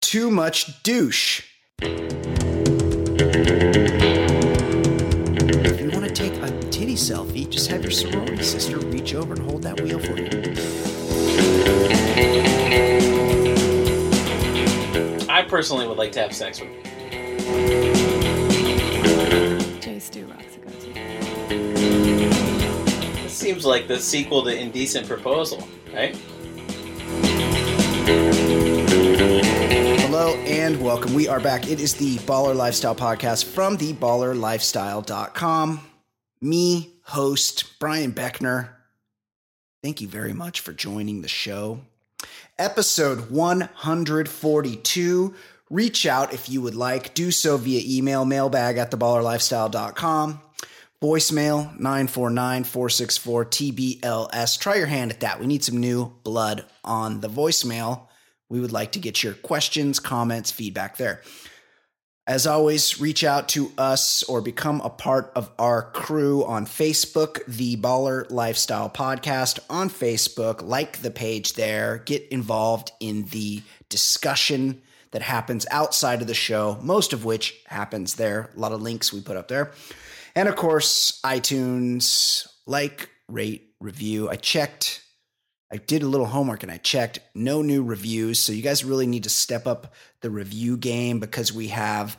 Too much douche. If you want to take a titty selfie, just have your sorority sister reach over and hold that wheel for you. I personally would like to have sex with. Jay Stu rocks a go-to. This seems like the sequel to Indecent Proposal, right? Hello and welcome. We are back. It is the Baller Lifestyle Podcast from theballerlifestyle.com. Me, host Brian Beckner. Thank you very much for joining the show. Episode 142. Reach out if you would like. Do so via email, mailbag at theballerlifestyle.com. Voicemail 949 464 TBLS. Try your hand at that. We need some new blood on the voicemail. We would like to get your questions, comments, feedback there. As always, reach out to us or become a part of our crew on Facebook, the Baller Lifestyle Podcast on Facebook. Like the page there, get involved in the discussion that happens outside of the show, most of which happens there. A lot of links we put up there. And of course, iTunes, like, rate, review. I checked I did a little homework and I checked no new reviews. So you guys really need to step up the review game because we have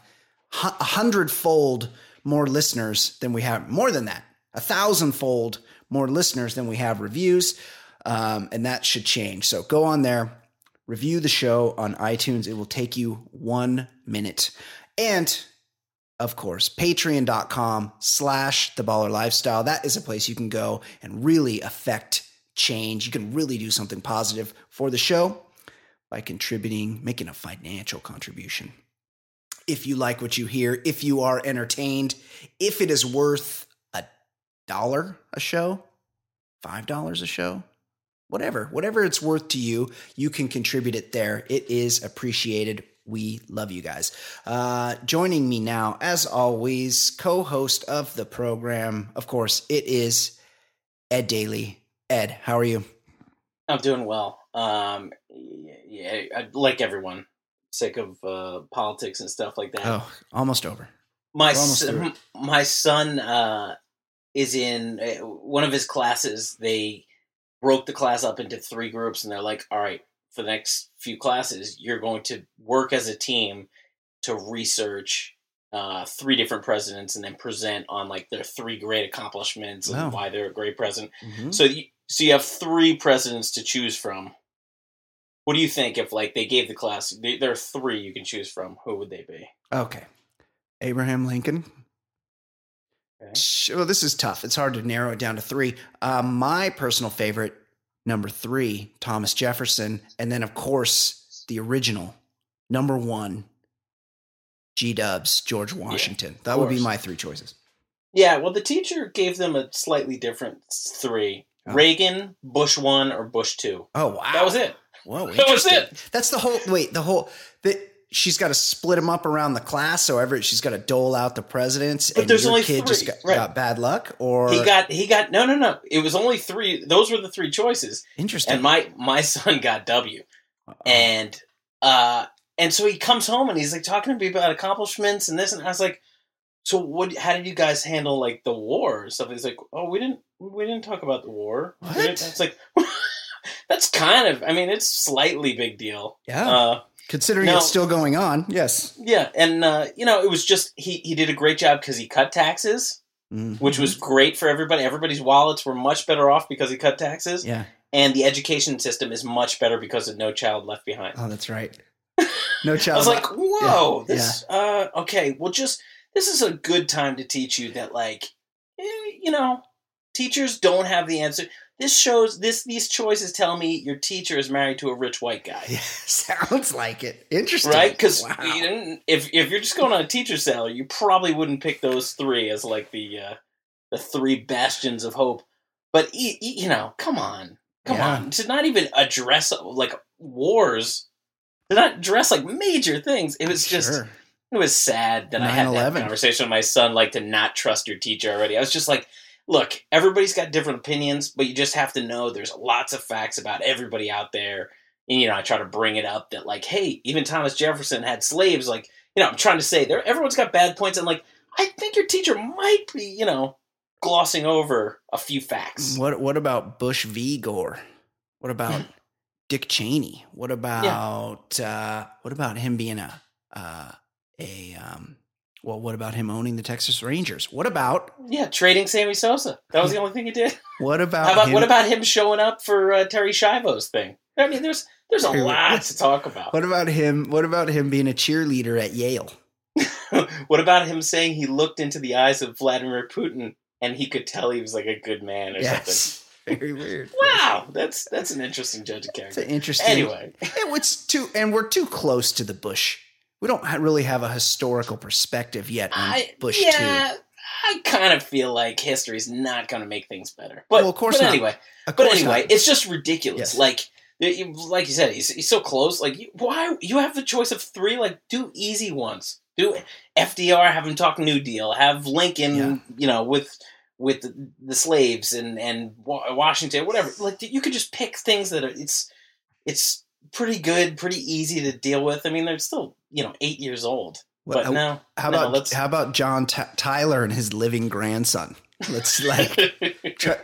a hundredfold more listeners than we have, more than that, a thousandfold more listeners than we have reviews. Um, and that should change. So go on there, review the show on iTunes. It will take you one minute. And of course, patreon.com slash the baller lifestyle. That is a place you can go and really affect change. You can really do something positive for the show by contributing, making a financial contribution. If you like what you hear, if you are entertained, if it is worth a dollar a show, $5 a show, whatever, whatever it's worth to you, you can contribute it there. It is appreciated. We love you guys. Uh, joining me now, as always, co host of the program, of course, it is Ed Daly. Ed, how are you? I'm doing well. Um, yeah, I, like everyone, sick of uh, politics and stuff like that. Oh, almost over. My son, my son uh, is in uh, one of his classes. They broke the class up into three groups, and they're like, "All right, for the next few classes, you're going to work as a team to research uh, three different presidents and then present on like their three great accomplishments and why they're a great president. Mm-hmm. So you, so you have three presidents to choose from. What do you think if like they gave the class? there are three you can choose from. Who would they be? Okay, Abraham Lincoln. Okay. Well, this is tough. It's hard to narrow it down to three. Uh, my personal favorite, number three, Thomas Jefferson, and then of course the original, number one, G Dubs, George Washington. Yeah, that would be my three choices. Yeah, well, the teacher gave them a slightly different three. Oh. Reagan, Bush one, or Bush two. Oh wow, that was it. Whoa, that was it. That's the whole. Wait, the whole. The, she's got to split them up around the class, so every she's got to dole out the presidents. But and there's your only kid three. just got, right. got, bad luck, or he got he got no no no. It was only three. Those were the three choices. Interesting. And my my son got W, Uh-oh. and uh and so he comes home and he's like talking to me about accomplishments and this, and I was like, so what? How did you guys handle like the war or stuff? He's like, oh, we didn't we didn't talk about the war. What? It's like that's kind of. I mean, it's slightly big deal. Yeah. Uh, Considering now, it's still going on, yes. Yeah, and uh, you know, it was just he he did a great job because he cut taxes, mm-hmm. which was great for everybody. Everybody's wallets were much better off because he cut taxes. Yeah. And the education system is much better because of No Child Left Behind. Oh, that's right. No Child. I was like, whoa, yeah. this. Yeah. Uh, okay, well, just this is a good time to teach you that, like, eh, you know, teachers don't have the answer. This shows this these choices tell me your teacher is married to a rich white guy. Yeah, sounds like it. Interesting, right? Because wow. if if you're just going on a teacher salary, you probably wouldn't pick those three as like the uh, the three bastions of hope. But you know, come on, come yeah. on, to not even address like wars, to not address like major things. It was just. Sure. It was sad that 9/11. I had that conversation with my son, like to not trust your teacher already. I was just like, look, everybody's got different opinions, but you just have to know there's lots of facts about everybody out there. and you know I try to bring it up that like, hey, even Thomas Jefferson had slaves. Like, you know, I'm trying to say there everyone's got bad points, and like I think your teacher might be, you know, glossing over a few facts. What what about Bush v. Gore? What about Dick Cheney? What about uh, what about him being a uh, a um, well? What about him owning the Texas Rangers? What about Yeah, trading Sammy Sosa. That was the only thing he did. what about about him, what about him showing up for uh, Terri Schiavo's thing? I mean, there's there's a lot to talk about. what about him? What about him being a cheerleader at Yale? what about him saying he looked into the eyes of Vladimir Putin and he could tell he was like a good man or Yes, very weird. Wow, that's that's an interesting judge of It's character. an interesting. Anyway, It was too, and we're too close to the Bush. We don't ha- really have a historical perspective yet on I Bush yeah, I kind of feel like history's not going to make things better. But, Well, of course but not. anyway. Of but anyway, not. it's just ridiculous. Yes. Like, you- like you said, he's, he's so close. Like, you, why you have the choice of three? Like, do easy ones. Do FDR, have him talk New Deal. Have Lincoln, Yeah. you know, with with the, the slaves and and Washington, whatever. Like, you could just pick things that are it's it's pretty good, pretty easy to deal with. I mean, they're still you know eight years old, Well, but uh, no. How no, about let's- how about John T- Tyler and his living grandson? Let's like try,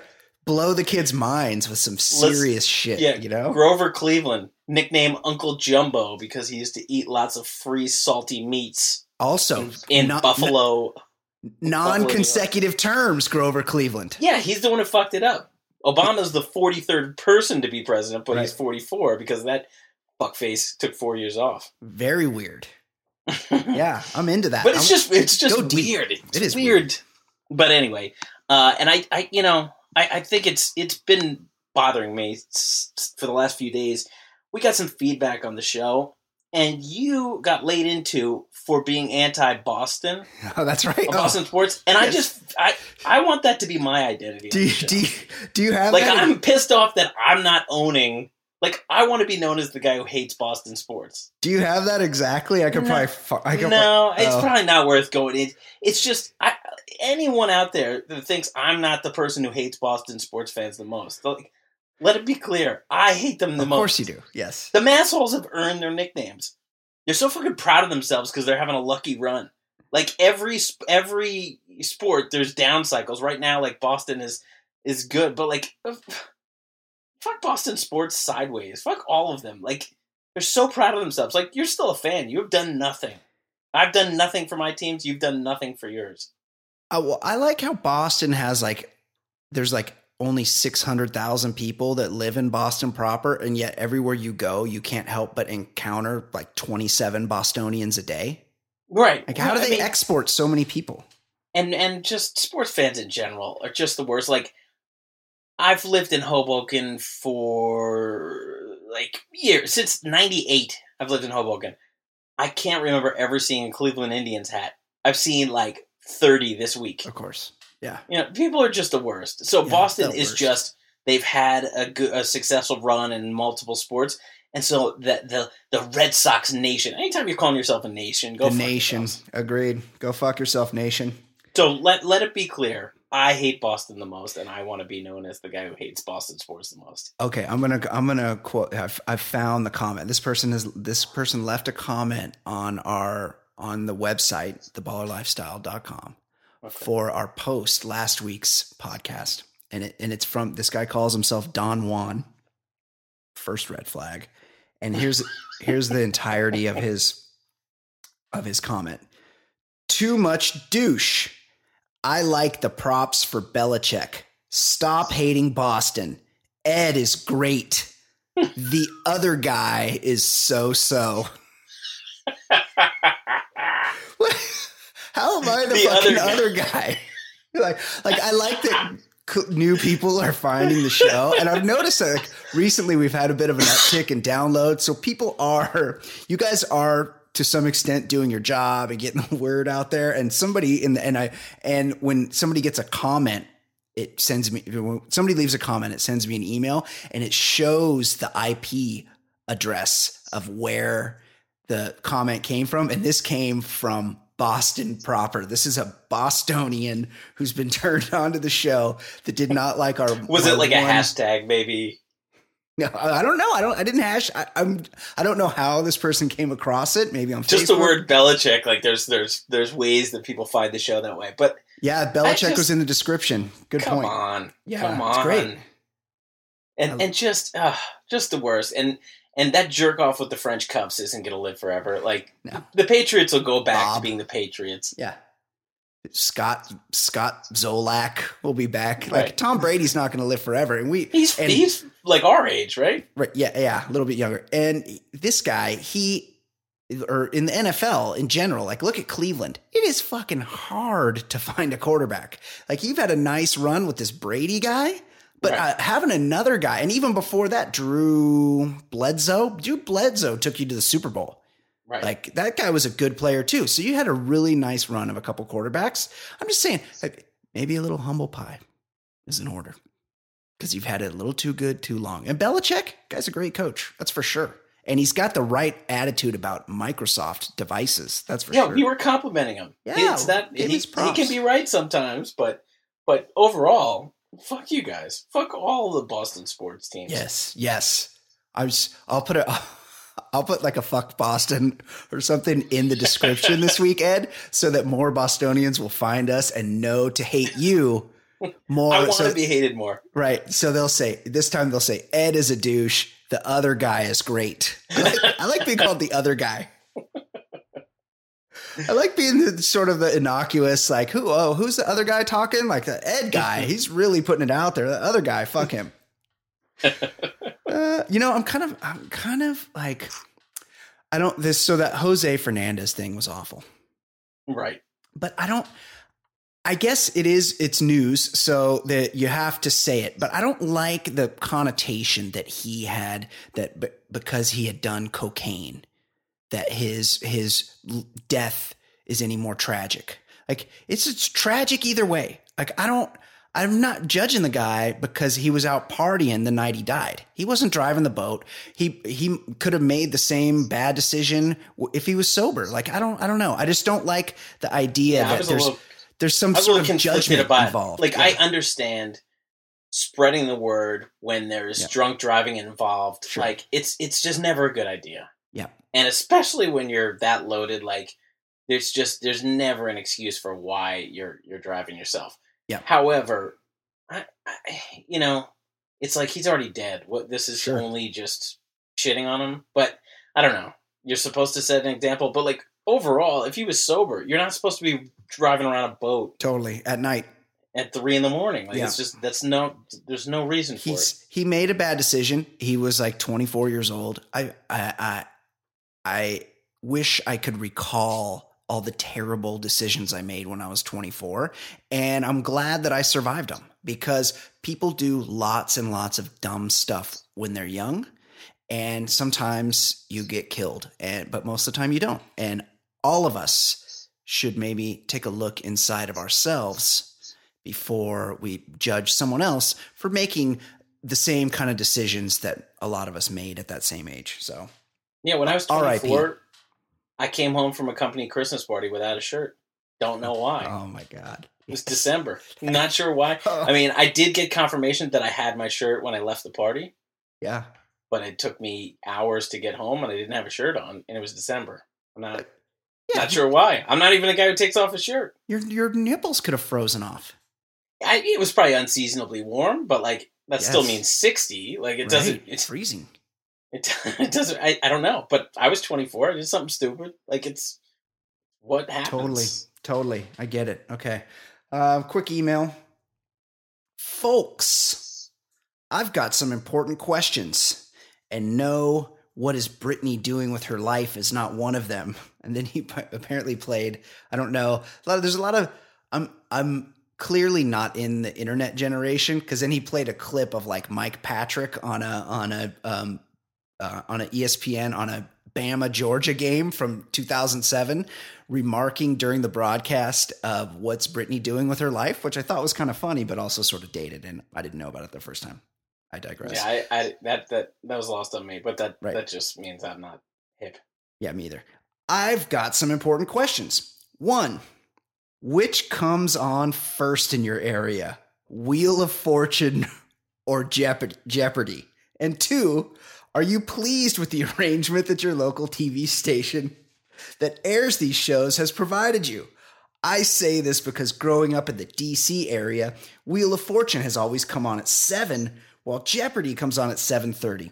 blow the kids' minds with some serious shit. yeah, you know, Grover Cleveland, nicknamed Uncle Jumbo because he used to eat lots of free salty meats also in, in non- Buffalo. non-consecutive terms. Grover Cleveland. Yeah, he's the one who fucked it up. Obama's the 43rd person to be president, but he's 44 because that fuckface took four years off. Very weird. Yeah, I'm into that. But it's I'm- just it's just weird. It's It is weird. But anyway, uh, and I, I you know I, I think it's it's been bothering me for the last few days. We got some feedback on the show, and you got laid into for being anti Boston, oh, that's right. Oh, Boston sports, and I just I I want that to be my identity. do you, do you, do you have like? I'm pissed off that I'm not owning. Like I want to be known as the guy who hates Boston sports. do you have that exactly? I could No. probably. fu- I could no, it's oh. probably not worth going in. It's just I, anyone out there that thinks I'm not the person who hates Boston sports fans the most. Like, let it be clear, I hate them the Of most. Of course you do. Yes. The massholes have earned their nicknames. They're so fucking proud of themselves because they're having a lucky run. Like every every sport, there's down cycles. Right now, like Boston is is good, but like fuck Boston sports sideways. Fuck all of them. Like they're so proud of themselves. Like you're still a fan. You've done nothing. I've done nothing for my teams. You've done nothing for yours. Uh, well, I like how Boston has like, there's like only 600,000 people that live in Boston proper. And yet everywhere you go, you can't help but encounter like 27 Bostonians a day. Right. Like, how do I they mean- export so many people? and and just sports fans in general are just the worst. Like I've lived in Hoboken for like years since '98. I've lived in Hoboken. I can't remember ever seeing a Cleveland Indians hat. I've seen like 30 this week. Of course. Yeah. You know, people are just the worst. So Yeah, Boston is worst. just they've had a good, a successful run in multiple sports. And so the the the Red Sox nation. Anytime you're calling yourself a nation, go the fuck nation. yourselves. Agreed. Go fuck yourself, nation. So let let it be clear. I hate Boston the most, and I want to be known as the guy who hates Boston sports the most. Okay, I'm gonna I'm gonna quote. I've, I've found the comment. This person has this person left a comment on our on the website theballerlifestyle.com Okay. for our post last week's podcast, and it and it's from this guy calls himself Don Juan. First red flag, and here's here's the entirety of his of his comment. Too much douche. I like the props for Belichick. Stop hating Boston. Ed is great. the other guy is so so. How am I the, The fucking other other guy. guy? like, like I like that new people are finding the show, and I've noticed that like, recently we've had a bit of an uptick in downloads. So people are, you guys are to some extent doing your job and getting the word out there. And somebody in the and I and when somebody gets a comment. It sends me when somebody leaves a comment. It sends me an email, and it shows the IP address of where the comment came from, and this came from Boston proper. This is a Bostonian who's been turned on to the show that did not like our. Was it like a one- hashtag maybe? No, I don't know. I don't. I didn't hash. I, I'm. I don't know how this person came across it. Maybe on Just Facebook. the word Belichick, like there's there's there's ways that people find the show that way. But Yeah, Belichick just- was in the description. Good come point. Come on, Yeah, come it's on, great. and I- and just uh, just the worst. And and that jerk off with the French cups isn't going to live forever. Like No. the Patriots will go back Bob. to being the Patriots. Yeah. Scott Scott Zolak will be back. Like Right. Tom Brady's not going to live forever, and we He's and, he's like our age, right? right, yeah, yeah, a little bit younger. And this guy, he or in the NFL in general, like look at Cleveland. It is fucking hard to find a quarterback. Like you've had a nice run with this Brady guy, but Right. uh, having another guy, and even before that, Drew Bledsoe. Drew Bledsoe took you to the Super Bowl. Right. Like that guy was a good player too. So you had a really nice run of a couple quarterbacks. I'm just saying, like, maybe a little humble pie is in order because you've had it a little too good too long. And Belichick, guy's a great coach. That's for sure. And he's got the right attitude about Microsoft devices. That's for yeah, sure. we were complimenting him. Yeah, it's that he, he can be right sometimes, but but overall, fuck you guys. Fuck all the Boston sports teams. yes, yes. I was. I'll put a. I'll put like a fuck Boston or something in the description this week, Ed, so that more Bostonians will find us and know to hate you more. I want so- to be hated more. Right. So they'll say this time they'll say Ed is a douche. The other guy is great. I like, I like being called the other guy. I like being the, sort of the innocuous, like who? Oh, who's the other guy talking? Like the Ed guy. He's really putting it out there. The other guy, fuck him. uh, you know, I'm kind of, I'm kind of like, I don't this. So that Jose Fernandez thing was awful Right. but I don't. I guess it is. It's news, so that you have to say it. But I don't like the connotation that he had that b- because he had done cocaine, that his his death is any more tragic. Like it's it's tragic either way. Like I don't. I'm not judging the guy because he was out partying the night he died. He wasn't driving the boat. He he could have made the same bad decision if he was sober. Like I don't I don't know. I just don't like the idea Yeah, that there's little there's some I was a sort of judgment about involved. Like Yeah. I understand spreading the word when there's Yeah. drunk driving involved. Sure. Like it's it's just never a good idea. Yeah. And especially when you're that loaded, like there's just there's never an excuse for why you're you're driving yourself. Yeah. However, I, I you know, it's like he's already dead. What this is Sure. only just shitting on him. But I don't know. You're supposed to set an example, but like overall, if he was sober, you're not supposed to be driving around a boat totally at night. at three in the morning. Like Yeah. it's just that's no there's no reason for it. He's he made a bad decision. He was like 24 years old. I I I, I wish I could recall all the terrible decisions I made when I was 24, and I'm glad that I survived them because people do lots and lots of dumb stuff when they're young, and sometimes you get killed, and but most of the time you don't. And all of us should maybe take a look inside of ourselves before we judge someone else for making the same kind of decisions that a lot of us made at that same age. So, Yeah, when I was R.I.P.. 24, I came home from a company Christmas party without a shirt. Don't know why. oh my god, It was December. Not sure why. Oh. I mean, I did get confirmation that I had my shirt when I left the party, yeah, but it took me hours to get home and I didn't have a shirt on, and it was December. I'm not yeah. not sure why. I'm not even a guy who takes off a shirt. Your your nipples could have frozen off. I, it was probably unseasonably warm, but like that still means 60. Like it right? doesn't. It's It's freezing. It, it doesn't. I, I don't know, but I was 24. I did something stupid. Like it's what happens. Totally, totally. I get it. Okay. Uh, quick email, folks. I've got some important questions, and no, what is Brittany doing with her life is not one of them. And then he p- apparently played. I don't know. A lot of, there's a lot of. I'm I'm clearly not in the internet generation because then he played a clip of like Mike Patrick on a on a um uh, on a ESPN on a Bama Georgia game from 2007, remarking during the broadcast of what's Brittany doing with her life, which I thought was kind of funny, but also sort of dated, and I didn't know about it the first time. I digress. Yeah, I, I that that that was lost on me, but that Right. that just means I'm not hip. Yeah, me either. I've got some important questions. One, which comes on first in your area? Wheel of Fortune or Jeopardy? And two, are you pleased with the arrangement that your local TV station that airs these shows has provided you? I say this because growing up in the DC area, Wheel of Fortune has always come on at 7 while Jeopardy comes on at 7:30.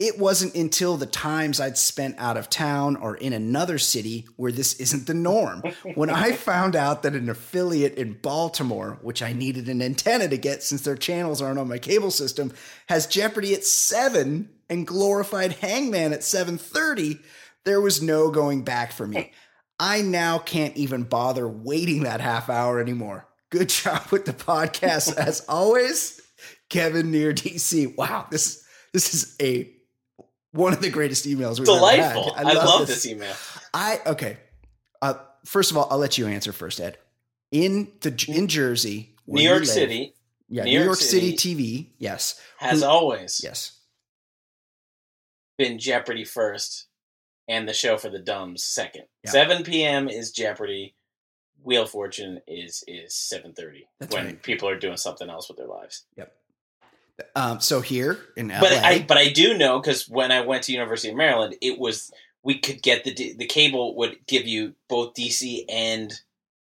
It wasn't until the times I'd spent out of town or in another city where this isn't the norm when I found out that an affiliate in Baltimore, which I needed an antenna to get since their channels aren't on my cable system, has Jeopardy at 7 and glorified Hangman at 7:30, there was no going back for me. I now can't even bother waiting that half hour anymore. Good job with the podcast as always. Kevin near DC. Wow, this this is a one of the greatest emails we've Delightful. ever had. I, love, this. email. I okay. Uh, first of all, I'll let you answer first, Ed. In the in Jersey, New York live- City yeah, New New, York York City, City TV, yes, has Who- always yes, been Jeopardy first and the show for the dumbs second. Yeah. 7 p.m. is Jeopardy. Wheel of Fortune is is 7:30 when right. people are doing something else with their lives. yep. Um, so here in LA, But I but I do know cuz when I went to University of Maryland, it was we could get the the cable would give you both DC and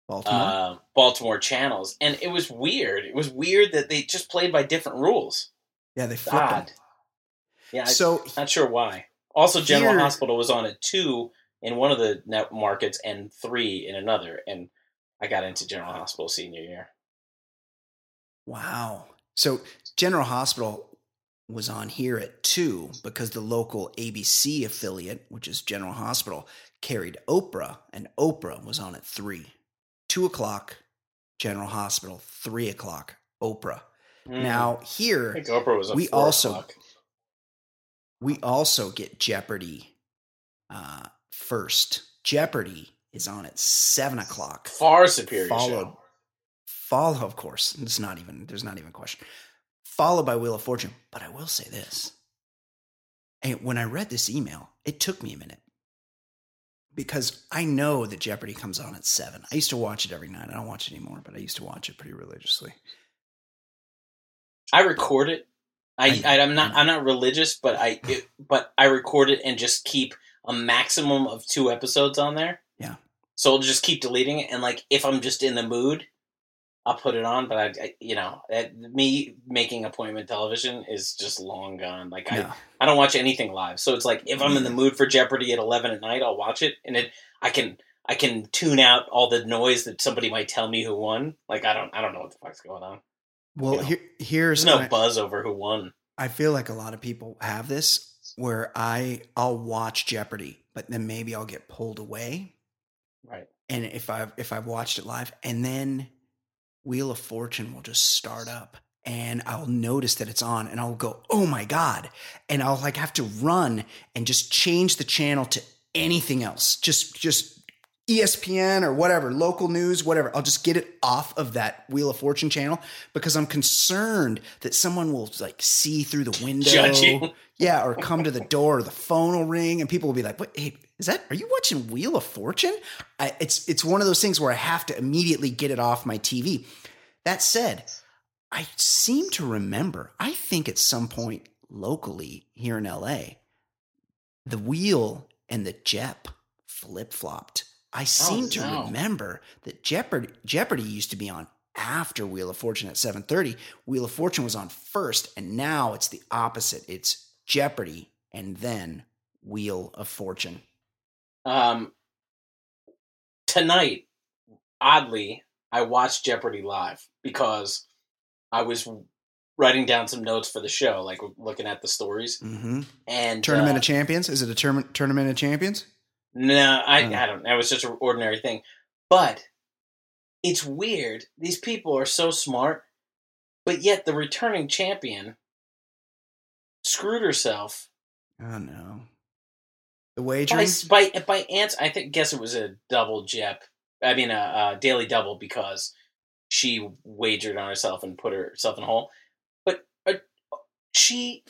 Baltimore. uh, Baltimore channels, and it was weird. It was weird that they just played by different rules. yeah, they flipped Odd. them. Yeah, So Not sure why. Also, General Here- Hospital was on at two in one of the net markets and three in another, and I got into General Hospital senior year. Wow. So General Hospital was on here at two because the local ABC affiliate, which is General Hospital, carried Oprah, and Oprah was on at three. Two o'clock, General Hospital, three o'clock, Oprah. Mm. Now here think Oprah was. We also- o'clock. we also get Jeopardy uh, first. Jeopardy is on at seven o'clock. far superior followed show. follow of course it's not even there's not even a question followed by wheel of fortune but i will say this and when i read this email it took me a minute because i know that jeopardy comes on at 7 i used to watch it every night i don't watch it anymore but i used to watch it pretty religiously I record it. I, I- I'm not. I'm not religious, but I it, but I record it and just keep a maximum of two episodes on there. Yeah. So I'll just keep deleting it, and like if I'm just in the mood, I'll put it on. But I, I you know, that, me making appointment television is just long gone. Like I no. I don't watch anything live. So it's like if I'm in the mm-hmm. mood for Jeopardy at eleven at night, I'll watch it, and it I can I can tune out all the noise that somebody might tell me who won. Like I don't I don't know what the fuck's going on. well you know, here, here's no I- buzz over who won. I feel like a lot of people have this where I I'll watch Jeopardy, but then maybe I'll get pulled away. Right. And if I've if I've watched it live, and then Wheel of Fortune will just start up and I'll notice that it's on and I'll go, oh my God. And I'll like have to run and just change the channel to anything else. Just just ESPN or whatever, local news, whatever. I'll just get it off of that Wheel of Fortune channel because I'm concerned that someone will like see through the window. Yeah, or come to the door, or the phone will ring, and people will be like, "What? Hey, is that? Are you watching Wheel of Fortune?" I, it's it's one of those things where I have to immediately get it off my TV. That said, I seem to remember. I think at some point locally here in LA, the wheel and the Jep flip flopped. I seem to no. remember that Jeopardy Jeopardy used to be on after Wheel of Fortune at 7:30. Wheel of Fortune was on first and now it's the opposite. It's Jeopardy and then Wheel of Fortune. Um, tonight, oddly, I watched Jeopardy live because I was writing down some notes for the show, like looking at the stories. hmm And Tournament uh, of Champions? Is it a tourna- tournament of champions? No, I, Oh. I don't. That was just an ordinary thing. But it's weird. These people are so smart, but yet the returning champion screwed herself Oh no. The by wagering? by by ants. I think guess it was a double jep. I mean a, a daily double because she wagered on herself and put herself in a hole. But uh, she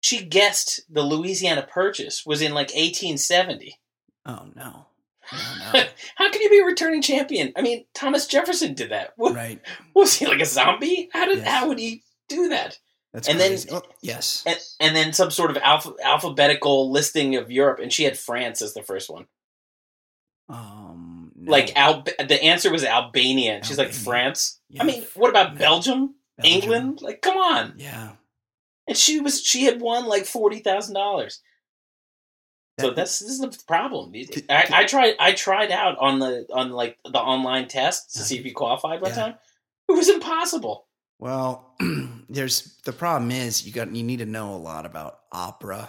she guessed the Louisiana Purchase was in like 1870. Oh no. No, no. How can you be a returning champion? I mean, Thomas Jefferson did that. What, right. Was he like a zombie? How did Yes. how would he do that? That's And then- Oh, yes. and, and then some sort of alpha, alphabetical listing of Europe, and she had France as the first one. Um, no. Like Al, the answer was Albania, and she's like France. Yeah. I mean, what about. Belgium, Belgium. England? Like, come on! Yeah. And she was she had won like forty thousand dollars. So that's this is the problem. I, I tried I tried out on the on like the online tests to see if you qualified one Yeah. time. It was impossible. Well, there's the problem is you got you need to know a lot about opera,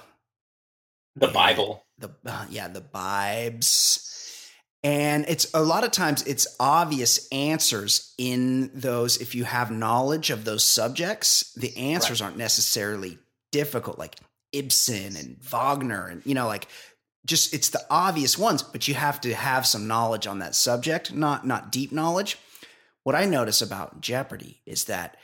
The Bible. the uh, yeah the vibes, and it's a lot of times it's obvious answers in those. If you have knowledge of those subjects, the answers aren't necessarily difficult, like Ibsen and Wagner, and you know like. Just it's the obvious ones, but you have to have some knowledge on that subject, not not deep knowledge. What I notice about Jeopardy is that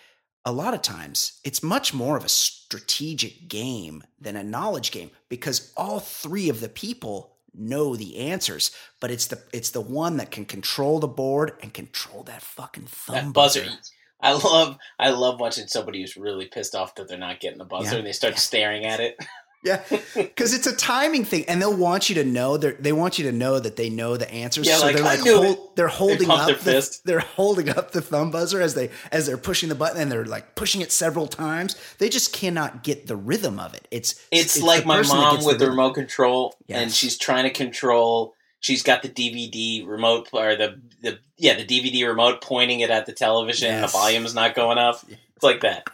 a lot of times it's much more of a strategic game than a knowledge game because all three of the people know the answers, but it's the it's the one that can control the board and control that fucking thumb That buzzer. buzzer. I love I love watching somebody who's really pissed off that they're not getting the buzzer Yeah. and they start staring at it. Yeah, because it's a timing thing, and they'll want you to know they they want you to know that they know the answers. Yeah, so like, they're like hold, they're holding pump up their the, fist. they're holding up the thumb buzzer as they as they're pushing the button, and they're like pushing it several times. They just cannot get the rhythm of it. It's It's, the like my mom with the rhythm. remote control and she's trying to control she's got the DVD remote or the the yeah, the DVD remote pointing it at the television and the Yes. volume's not going up. It's like that.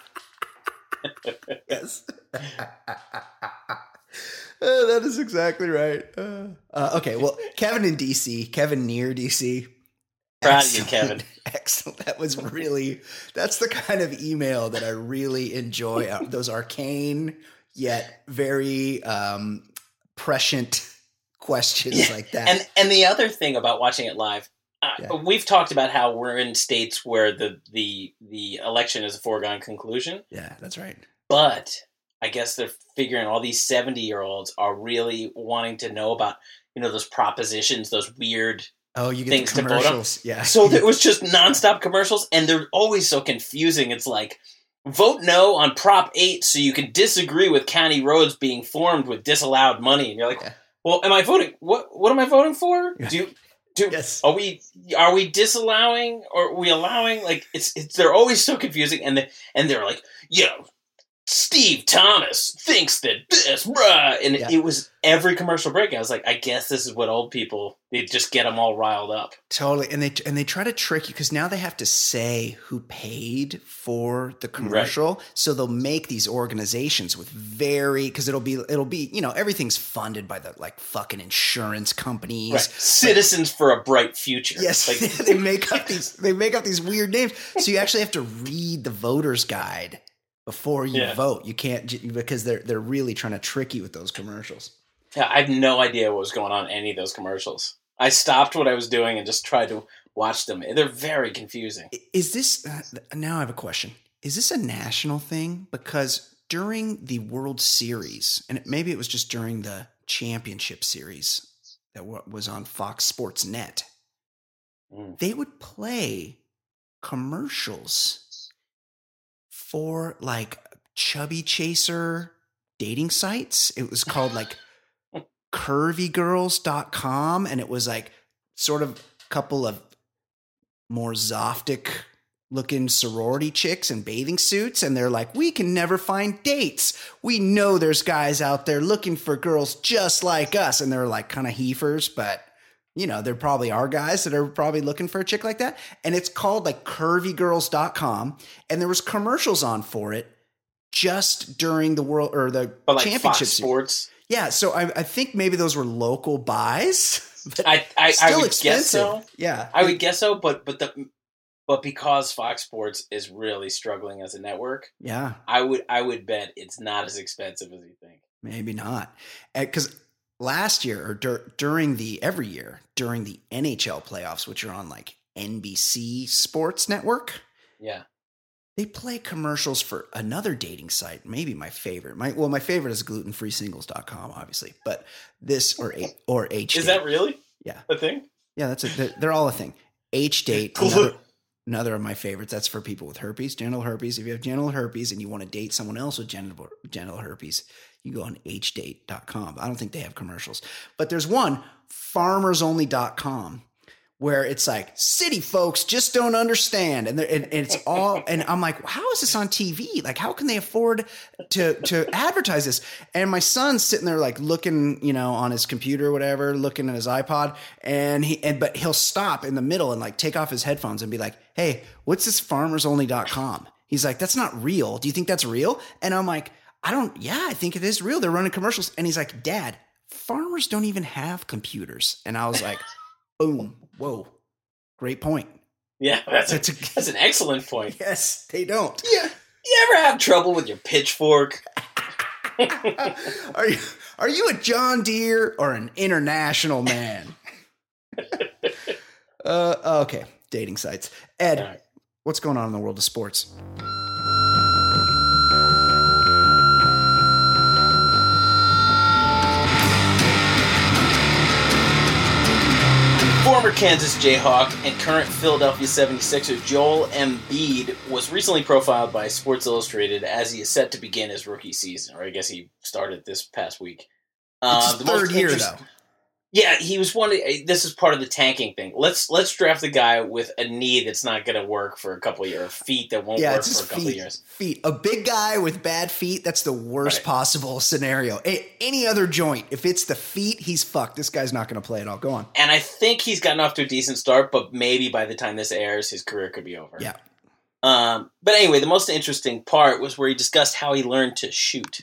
Yes. Uh, that is exactly right. Uh, uh, okay, well, Kevin in DC, Kevin near DC. Proud of you, Kevin. Excellent. That was really. That's the kind of email that I really enjoy. Uh, Those arcane yet very um, prescient questions Yeah, like that. And and the other thing about watching it live, uh, Yeah. we've talked about how we're in states where the the the election is a foregone conclusion, yeah, that's right. but I guess they're figuring all these 70 year olds are really wanting to know about, you know, those propositions, those weird. Oh, you get Things the to vote on. Yeah. So there was just nonstop commercials, and they're always so confusing. It's like, vote no on Prop 8 so you can disagree with county roads being formed with disallowed money. And you're like, Yeah. Well, am I voting? What, what am I voting for? Do you, do, yes. are we are we disallowing or are we allowing like it's it's they're always so confusing and they, and they're like you know Steve Thomas thinks that this bruh. And Yeah. it was every commercial break I was like I guess this is what old people they just get them all riled up. Totally, and they and they try to trick you because now they have to say who paid for the commercial, so they'll make these organizations with very because it'll be it'll be you know everything's funded by the like fucking insurance companies. right. citizens for a bright future. Yes, like they make up these they make up these weird names, so you actually have to read the voter's guide before you Yeah. vote. You can't because they're they're really trying to trick you with those commercials. Yeah, I have no idea what was going on in any of those commercials I stopped what I was doing and just tried to watch them they're very confusing Is this uh, now? I have a question. Is this a national thing? Because during the World Series, and it, maybe it was just during the Championship Series that wa- was on Fox Sports Net, Mm. they would play commercials for like chubby chaser dating sites. It was called like curvygirls.com and it was like sort of a couple of more Zoftic looking sorority chicks in bathing suits and they're like we can never find dates we know there's guys out there looking for girls just like us and they're like kind of heifers but you know there probably are guys that are probably looking for a chick like that and it's called like curvygirls.com and there was commercials on for it just during the world or the but like championship Fox Sports? Yeah so I, I think maybe those were local buys but I I, I still would expensive guess so. yeah. I would guess so, but but the but because Fox Sports is really struggling as a network, yeah. I would I would bet it's not as expensive as you think. Maybe not. Eh, because last year or dur- during the every year during the NHL playoffs, which are on like NBC Sports Network, Yeah, they play commercials for another dating site. Maybe my favorite. My well, my favorite is glutenfreesingles.com, obviously, but this or a, or H. is that really Yeah. a thing? Yeah, that's a, they're, they're all a thing. H date. Another, another of my favorites. That's for people with herpes, genital herpes. If you have genital herpes and you want to date someone else with genital genital herpes, you go on hdate.com. I don't think they have commercials, but there's one farmersonly.com where it's like city folks just don't understand. And, and, and it's all and i'm like how is this on tv like how can they afford to to advertise this? And my son's sitting there like looking you know on his computer or whatever looking at his ipod and he and but he'll stop in the middle and like take off his headphones and be like hey what's this farmersonly.com he's like that's not real. Do you think that's real? And i'm like i don't yeah i think it is real. They're running commercials. And he's like dad farmers don't even have computers. And i was like boom whoa great point Yeah, that's, That's a, that's an excellent point. yes they don't Yeah. You ever have trouble with your pitchfork? are you are you a John Deere or an international man? uh, okay, dating sites. Ed, right. what's going on in the world of sports? Former Kansas Jayhawk and current Philadelphia 76er Joel Embiid was recently profiled by Sports Illustrated as he is set to begin his rookie season, or I guess he started this past week. It's Uh, his third year though. Yeah, he was one. Of, this is part of the tanking thing. Let's let's draft the guy with a knee that's not going to work for a couple of years, feet that won't Yeah, work for a couple of feet. years. Feet. A big guy with bad feet. That's the worst Right. possible scenario. A- any other joint, if it's the feet, he's fucked. This guy's not going to play at all. Go on. And I think he's gotten off to a decent start, but maybe by the time this airs, his career could be over. Yeah. Um, but anyway, the most interesting part was where he discussed how he learned to shoot.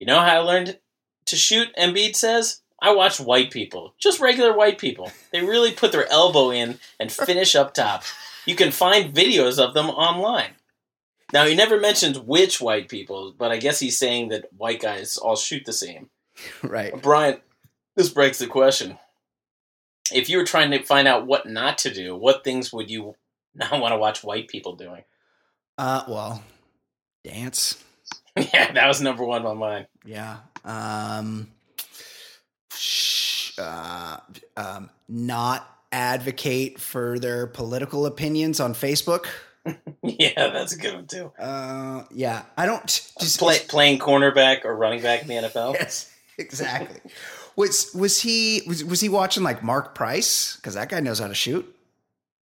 You know how I learned to shoot? Embiid says, I watch white people, just regular white people. They really put their elbow in and finish up top. You can find videos of them online. Now, he never mentions which white people, but I guess he's saying that white guys all shoot the same. Right. Brian, this breaks the question. If you were trying to find out what not to do, what things would you not want to watch white people doing? Uh, well, dance. yeah, that was number one on mine. Yeah. Um, uh, um, not advocate for their political opinions on Facebook. Yeah, that's a good one too. Uh, yeah, I don't just Play, playing cornerback or running back in the NFL. Yes, exactly. was was he was, was he watching like Mark Price? Because that guy knows how to shoot.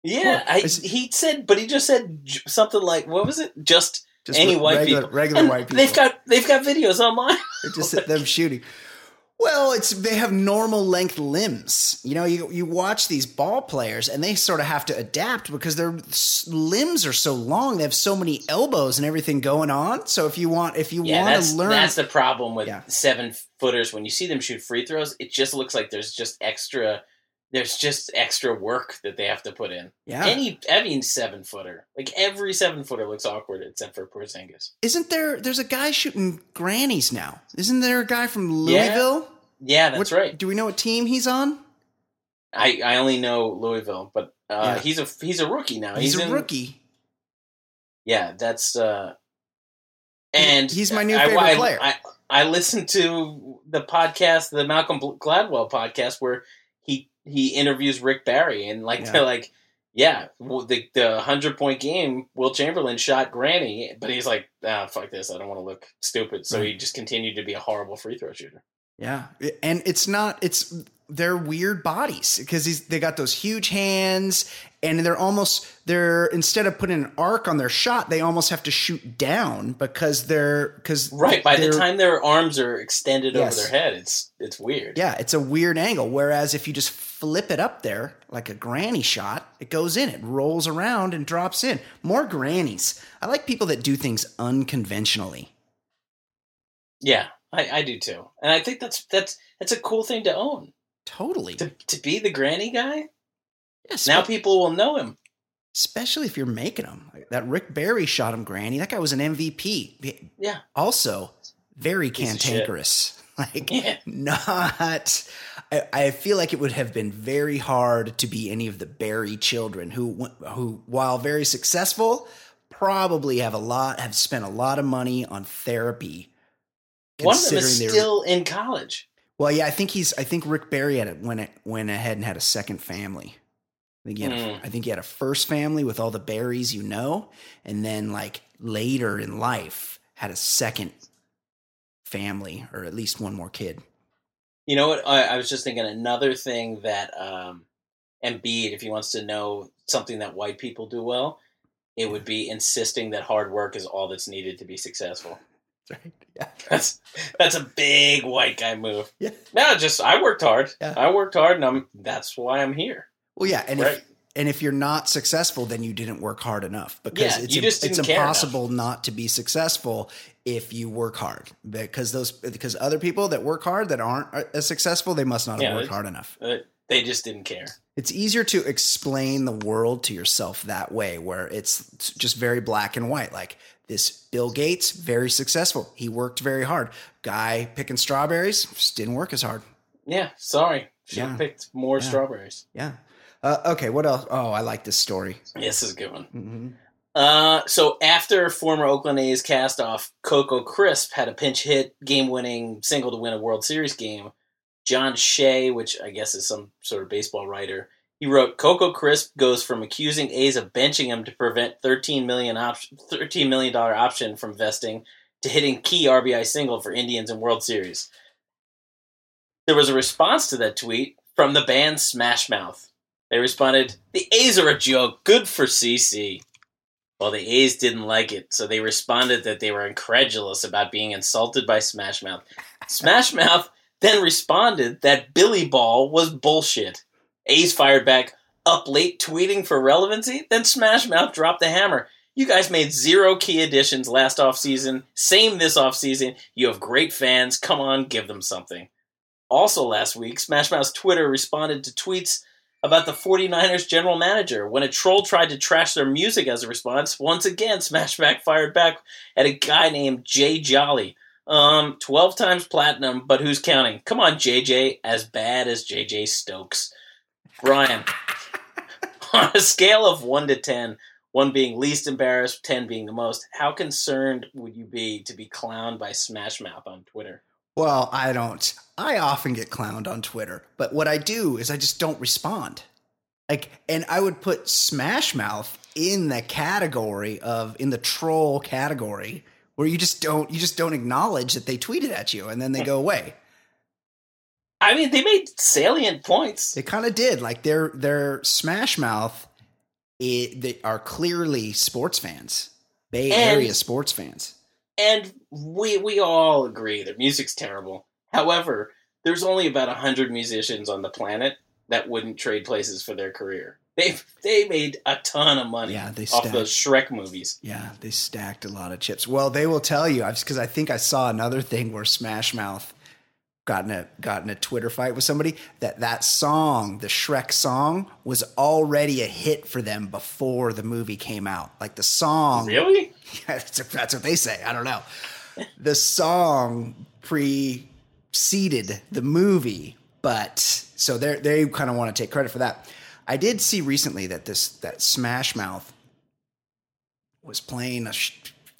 Yeah, I, he said, but he just said something like, "What was it? Just Just Any white regular, people. regular And white people. They've got they've got videos online. Just them shooting. Well, it's they have normal length limbs. You know, you you watch these ball players and they sort of have to adapt because their limbs are so long. They have so many elbows and everything going on. So if you want if you Yeah, want to learn that's the problem with Yeah. seven footers. When you see them shoot free throws, it just looks like there's just extra. There's just extra work that they have to put in. yeah. Any, I mean, seven footer. Like every seven footer looks awkward except for Porzingis. Isn't there there's a guy shooting grannies now? Isn't there a guy from Louisville? Yeah, that's What- right. Do we know what team he's on? I, I only know Louisville, but uh, Yeah. he's a he's a rookie now. He's, a in- rookie. Yeah, that's uh and He's my new I- favorite I, player. I, I listened to the podcast, the Malcolm Gladwell podcast, where he he interviews Rick Barry, and like Yeah. they're like, yeah, well, the the hundred point game, Wilt Chamberlain shot Granny, but he's like, ah, fuck this, I don't want to look stupid, so he just continued to be a horrible free throw shooter. Yeah, and it's not. It's they're weird bodies because he's they got those huge hands, and they're almost they're instead of putting an arc on their shot, they almost have to shoot down because they're because Right by the time their arms are extended Yes. over their head, it's it's weird. Yeah, it's a weird angle. Whereas if you just flip it up there like a granny shot, it goes in, it rolls around and drops in. More grannies. I like people that do things unconventionally. yeah, I, I do too, and I think that's that's that's a cool thing to own. Totally. To to be the Granny guy. Yes, Now people will know him. especially if you're making them. That Rick Barry shot him, Granny. That guy was an MVP. Yeah. Also, very Piece cantankerous. Like, Yeah. not. I, I feel like it would have been very hard to be any of the Barry children who, who, while very successful, probably have a lot have spent a lot of money on therapy. One of them is still in college. Well, yeah, I think he's. I think Rick Barry had it went it went ahead and had a second family. I think, he had a, Mm. I think he had a first family with all the Barrys you know, and then like later in life had a second family or at least one more kid. You know what? I, I was just thinking another thing that um, Embiid, if he wants to know something that white people do well, it would be insisting that hard work is all that's needed to be successful. Right? Yeah. That's that's a big white guy move. Yeah. No, just I worked hard. Yeah. I worked hard, and I'm that's why I'm here. Well, yeah, and Right. if and if you're not successful, then you didn't work hard enough because Yeah, it's it's impossible not to be successful if you work hard because those because other people that work hard that aren't uh, as successful they must not have worked it's- hard enough. Uh, they just didn't care. It's easier to explain the world to yourself that way, where it's just very black and white. Like this Bill Gates, very successful. He worked very hard. Guy picking strawberries just didn't work as hard. Yeah, sorry. Should have Yeah. picked more Yeah. strawberries. Yeah. Uh, okay. What else? Oh, I like this story. This is a good one. hmm Uh, so after former Oakland A's cast-off Coco Crisp had a pinch hit game-winning single to win a World Series game, John Shea, which I guess is some sort of baseball writer, he wrote Coco Crisp goes from accusing A's of benching him to prevent 13 million op- 13 million dollar option from vesting to hitting key RBI single for Indians in World Series. There was a response to that tweet from the band Smash Mouth. They responded, "The A's are a joke. Good for CC." Well, the A's didn't like it, so they responded that they were incredulous about being insulted by Smash Mouth. Smash Mouth then responded that Billy Ball was bullshit. A's fired back, up late tweeting for relevancy, then Smash Mouth dropped the hammer. You guys made zero key additions last offseason, same this offseason. You have great fans. Come on, give them something. Also last week, Smash Mouth's Twitter responded to tweets about the 49ers general manager. When a troll tried to trash their music as a response, once again, Smash Mouth fired back at a guy named Jay Jolly. Um, 12 times platinum, but who's counting? Come on, JJ, as bad as JJ Stokes. Brian, on a scale of 1 to 10, 1 being least embarrassed, 10 being the most, how concerned would you be to be clowned by Smash Mouth on Twitter? Well, I don't. I often get clowned on Twitter, but what I do is I just don't respond. Like, and I would put Smash Mouth in the category of in the troll category where you just don't you just don't acknowledge that they tweeted at you and then they go away. I mean, they made salient points. They kind of did. Like their their Smash Mouth, it, they are clearly sports fans, Bay And- Area sports fans. And we we all agree that music's terrible. However, there's only about hundred musicians on the planet that wouldn't trade places for their career. They they made a ton of money Yeah, they off stacked. those Shrek movies. Yeah, they stacked a lot of chips. Well, they will tell you because I think I saw another thing where Smash Mouth got in a got in a Twitter fight with somebody that that song, the Shrek song, was already a hit for them before the movie came out. Like the song, Really? That's, that's what they say. I don't know. The song preceded the movie, but so they they kind of want to take credit for that. I did see recently that this that Smash Mouth was playing a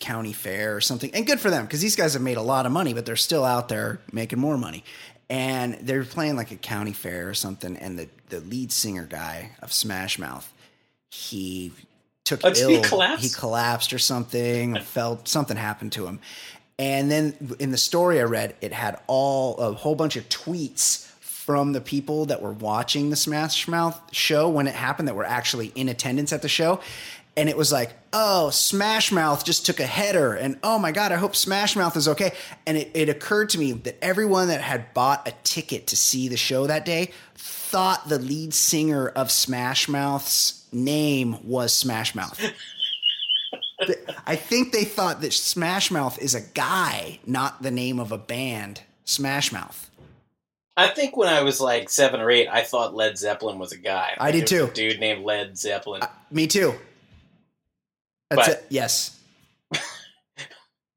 county fair or something, and good for them because these guys have made a lot of money, but they're still out there making more money. And they're playing like a county fair or something, and the the lead singer guy of Smash Mouth, he took Oh, ill. he collapse? He collapsed or something. Felt something happened to him. And then in the story I read, it had all a whole bunch of tweets from the people that were watching the Smash Mouth show when it happened that were actually in attendance at the show. And it was like, oh, Smash Mouth just took a header. And oh my God, I hope Smash Mouth is okay. And it, it occurred to me that everyone that had bought a ticket to see the show that day thought the lead singer of Smash Mouth's name was Smash Mouth. I think they thought that Smash Mouth is a guy, not the name of a band. Smash Mouth. I think when I was like seven or eight, I thought Led Zeppelin was a guy. I did too. A dude named Led Zeppelin. Uh, me too. That's But- it. Yes.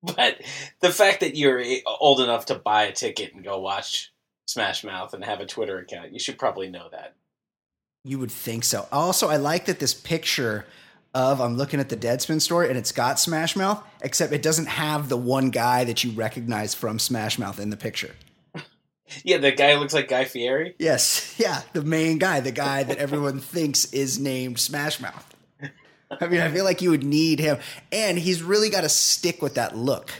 But the fact that you're old enough to buy a ticket and go watch Smash Mouth and have a Twitter account, you should probably know that. You would think so. Also, I like that this picture of I'm looking at the Deadspin story and it's got Smash Mouth, except it doesn't have the one guy that you recognize from Smash Mouth in the picture. Yeah, the guy looks like Guy Fieri. Yes, yeah, the main guy, the guy that everyone thinks is named Smash Mouth. I mean, I feel like you would need him, and he's really got to stick with that look.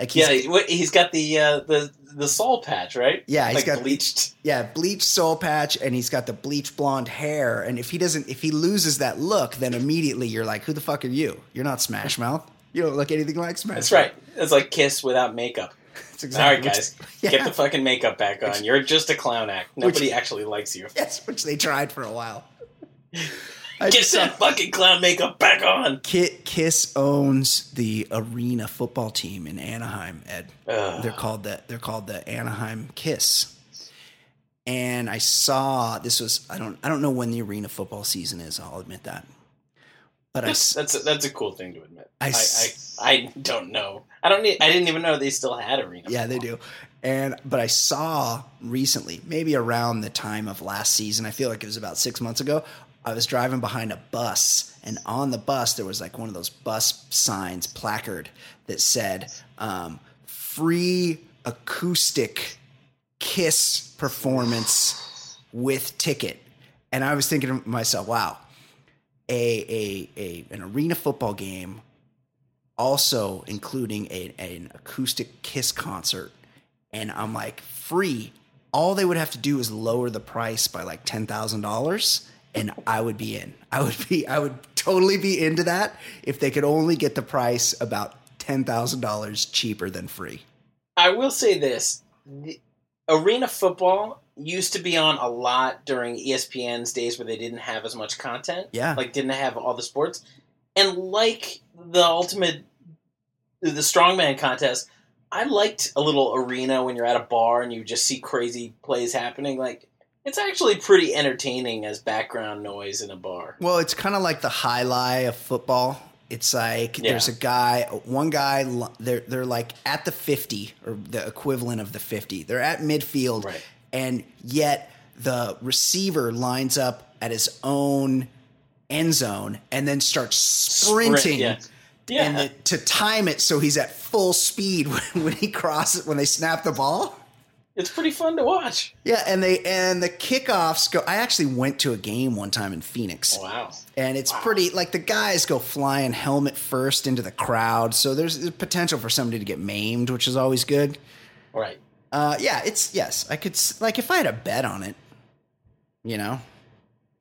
Like he's, Yeah, he's got the uh, the the soul patch, right? Yeah, he's like got- bleached. yeah, bleached soul patch, and he's got the bleach blonde hair. And if he doesn't, if he loses that look, then immediately you're like, "Who the fuck are you? You're not Smash Mouth. You don't look anything like Smash." That's Mouth." right. It's like Kiss without makeup. That's exactly. All right, which- guys, yeah. get the fucking makeup back on. You're just a clown act. Nobody Which- actually likes you. yes, which they tried for a while. I Get that fucking clown makeup back on. Ki- Kiss owns the arena football team in Anaheim. Ed, Ugh. they're called the they're called the Anaheim Kiss. And I saw this was I don't I don't know when the arena football season is. I'll admit that. But I That's s- that's a, that's a cool thing to admit. I I don't know. I don't. Need, I didn't even know they still had arena. yeah they do. And but I saw recently, maybe around the time of last season. I feel like it was about six months ago. I was driving behind a bus, and on the bus there was like one of those bus signs, placard that said um, "Free acoustic Kiss performance with ticket." And I was thinking to myself, "Wow, a a, a an arena football game, also including a, an acoustic Kiss concert." And I'm like, "Free." All they would have to do is lower the price by like ten thousand dollars, and I would be in. I would be. I would totally be into that if they could only get the price about ten thousand dollars cheaper than free. I will say this: the arena football used to be on a lot during ESPN's days where they didn't have as much content. Yeah. like didn't have all the sports, and like the ultimate, the strongman contest. I liked a little arena when you're at a bar and you just see crazy plays happening. Like it's actually pretty entertaining as background noise in a bar. Well, it's kind of like the highlight of football. It's like Yeah. there's a guy, one guy, they're they're like at the 50 or the equivalent of the 50. They're at midfield, Right. and yet the receiver lines up at his own end zone and then starts Sprint, sprinting. yeah. Yeah. And the, to time it so he's at full speed when, when he crosses when they snap the ball. It's pretty fun to watch. Yeah, and they and the kickoffs go. I actually went to a game one time in Phoenix, Wow. and it's pretty like the guys go flying helmet first into the crowd, so there's the potential for somebody to get maimed, which is always good. Right. Uh, yeah, it's yes, I could s- like if I had a bet on it, you know.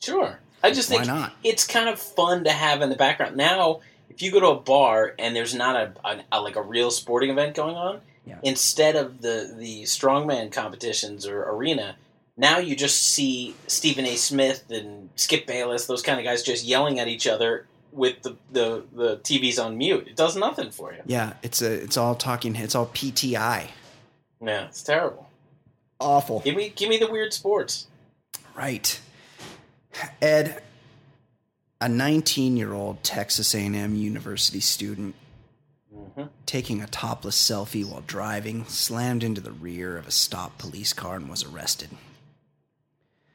Sure. I just Why think not? it's kind of fun to have in the background. Now, if you go to a bar and there's not a, a, a- like a real sporting event going on, Yeah. instead of the the strongman competitions or arena, now you just see Stephen A. Smith and Skip Bayless, those kind of guys, just yelling at each other with the the, the TVs on mute. It does nothing for you. Yeah, it's a it's all talking. It's all PTI. Yeah, it's terrible. Awful. Give me give me the weird sports. Right. Ed, a 19-year-old Texas A&M University student hmm taking a topless selfie while driving slammed into the rear of a stopped police car and was arrested.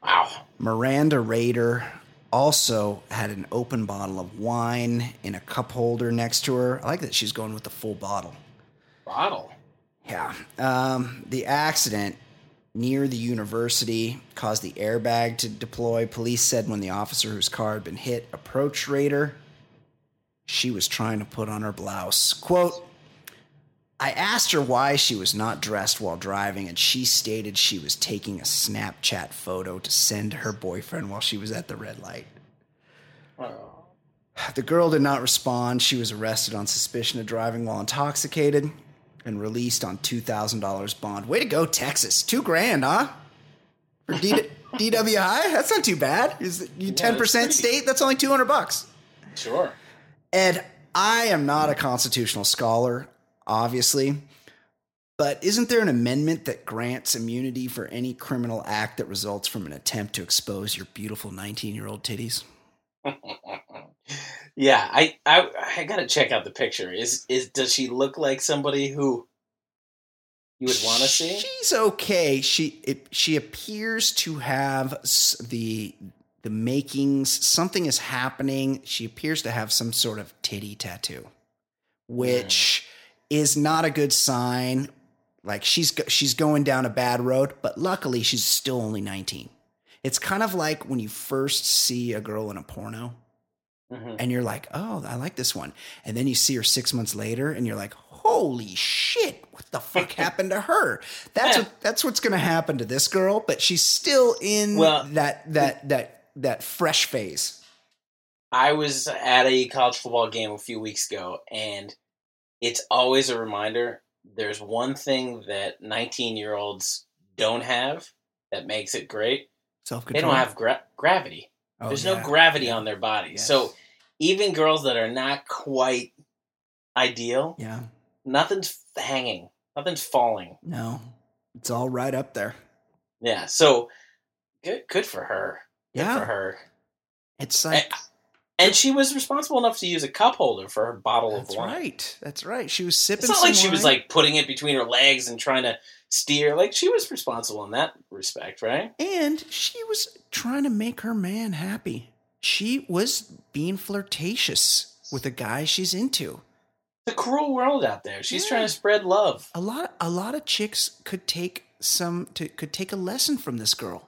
Wow. Miranda Rader also had an open bottle of wine in a cup holder next to her. I like that she's going with the full bottle. Bottle. Yeah. Um, the accident near the university caused the airbag to deploy. Police said when the officer whose car had been hit approached Rader, she was trying to put on her blouse. Quote, I asked her why she was not dressed while driving, and she stated she was taking a Snapchat photo to send to her boyfriend while she was at the red light. Oh. The girl did not respond. She was arrested on suspicion of driving while intoxicated and released on $2,000 bond. Way to go, Texas. Two grand, huh? For D- DWI? That's not too bad. Is you Yeah, 10% state? That's only 200 bucks. Sure. Ed, I am not a constitutional scholar, obviously, but isn't there an amendment that grants immunity for any criminal act that results from an attempt to expose your beautiful 19 year old titties? yeah, I, I I gotta check out the picture. Is is does she look like somebody who you would want to see? She's okay. She it, she appears to have the the makings. Something is happening. She appears to have some sort of titty tattoo, which is not a good sign. Like she's she's going down a bad road, but luckily she's still only 19. It's kind of like when you first see a girl in a porno Mhm. and you're like, "Oh, I like this one." And then you see her 6 months later and you're like, "Holy shit, what the fuck happened to her?" That's Yeah. what that's what's going to happen to this girl, but she's still in Well, that that that that fresh phase. I was at a college football game a few weeks ago, and it's always a reminder. There's one thing that 19 year olds don't have that makes it great. Self-control. They don't have gra- gravity. Oh, There's yeah. no gravity Yeah. on their bodies. Yes. So even girls that are not quite ideal, Yeah. nothing's hanging, nothing's falling. No. It's all right up there. Yeah. So good, good for her. Good Yeah. for her. It's like And she was responsible enough to use a cup holder for her bottle That's of wine. That's right. That's right. She was sipping. It's not like she was like putting it between her legs and trying to steer. Like she was responsible in that respect, right? and she was trying to make her man happy. She was being flirtatious with a guy she's into. The cruel world out there. She's Yeah. trying to spread love. A lot, a lot of chicks could take some, to, could take a lesson from this girl.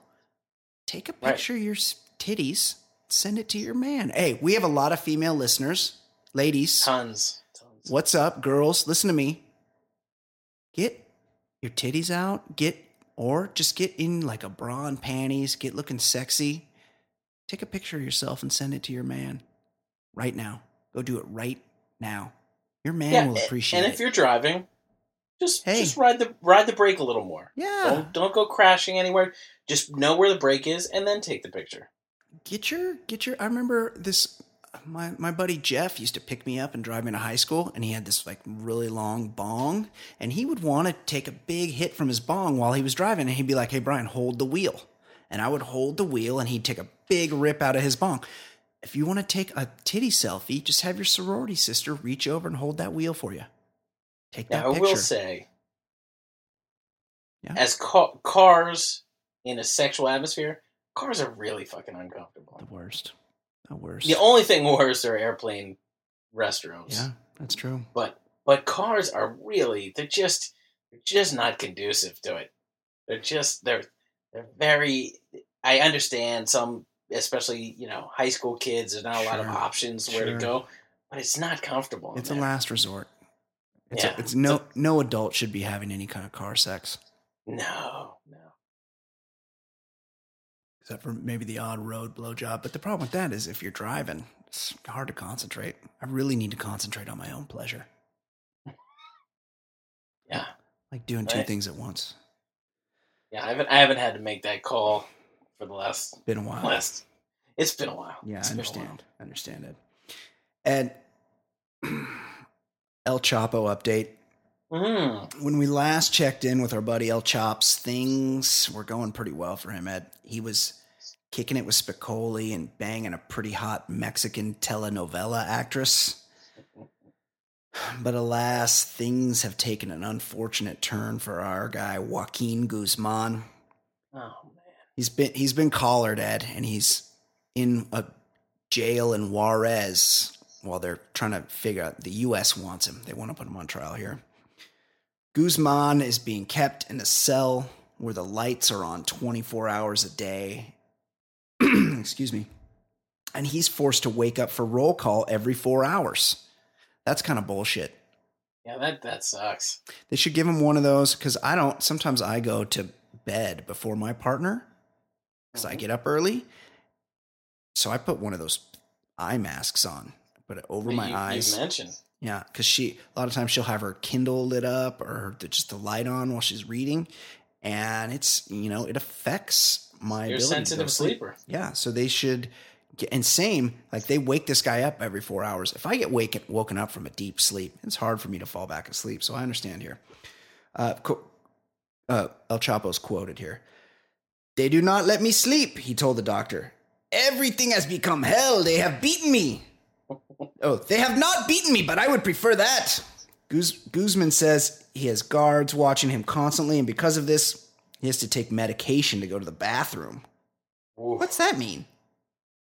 Take a Right. picture of your titties, send it to your man. Hey, we have a lot of female listeners, ladies. Tons. Tons. What's up, girls? Listen to me. Get your titties out. Get or just get in like a bra and panties. Get looking sexy. Take a picture of yourself and send it to your man right now. Go do it right now. Your man will appreciate it. And if you're driving, just Hey. just ride the ride the brake a little more. yeah, Don't don't go crashing anywhere. Just know where the brake is and then take the picture. get your get your. I remember this. My my buddy Jeff used to pick me up and drive me to high school, and he had this like really long bong, and he would want to take a big hit from his bong while he was driving, and he'd be like, "Hey Brian, hold the wheel," and I would hold the wheel, and he'd take a big rip out of his bong. If you want to take a titty selfie, just have your sorority sister reach over and hold that wheel for you. Take that Now I will say, Yeah. as ca- cars in a sexual atmosphere, cars are really fucking uncomfortable. the worst. The worst. The only thing worse are airplane restrooms. yeah, that's true. But but cars are really they're just they're just not conducive to it. They're just they're they're very I understand some especially, you know, high school kids, there's not a lot of options where sure. to go. But it's not comfortable. It's a last resort. It's, Yeah. a, it's no no adult should be having any kind of car sex. No, no. except for maybe the odd road blowjob. But the problem with that is if you're driving, it's hard to concentrate. I really need to concentrate on my own pleasure, Yeah. like doing two Right. things at once. Yeah, I haven't I haven't had to make that call for the last Been a while. last it's been a while. Yeah, It's I been a while. understand. I understand it. And El Chapo update. Mhm. When we last checked in with our buddy El Chops, things were going pretty well for him, Ed. He was kicking it with Spicoli and banging a pretty hot Mexican telenovela actress. But alas, things have taken an unfortunate turn for our guy Joaquin Guzman. Oh man. He's been he's been collared, Ed, and he's in a jail in Juarez while they're trying to figure out the US wants him. They want to put him on trial here. Guzman is being kept in a cell where the lights are on 24 hours a day. Excuse me. And he's forced to wake up for roll call every 4 hours. That's kind of bullshit. Yeah, that that sucks. They should give him one of those because I don't. Sometimes I go to bed before my partner because I Mhm. get up early. So I put one of those eye masks on, it over my you, eyes. You mentioned. Yeah, because she a lot of times she'll have her Kindle lit up or just the light on while she's reading, and it's you know it affects my You're ability sensitive to sleep. sleeper. Yeah, so they should get and same like they wake this guy up every four hours. If I get wake, woken up from a deep sleep, it's hard for me to fall back asleep. So I understand here. Uh, uh, El Chapo's quoted here. They do not let me sleep, he told the doctor. Everything has become hell. They have beaten me. Oh, they have not beaten me, but I would prefer that. Guz- Guzman says he has guards watching him constantly, and because of this, he has to take medication to go to the bathroom. Ooh. What's that mean?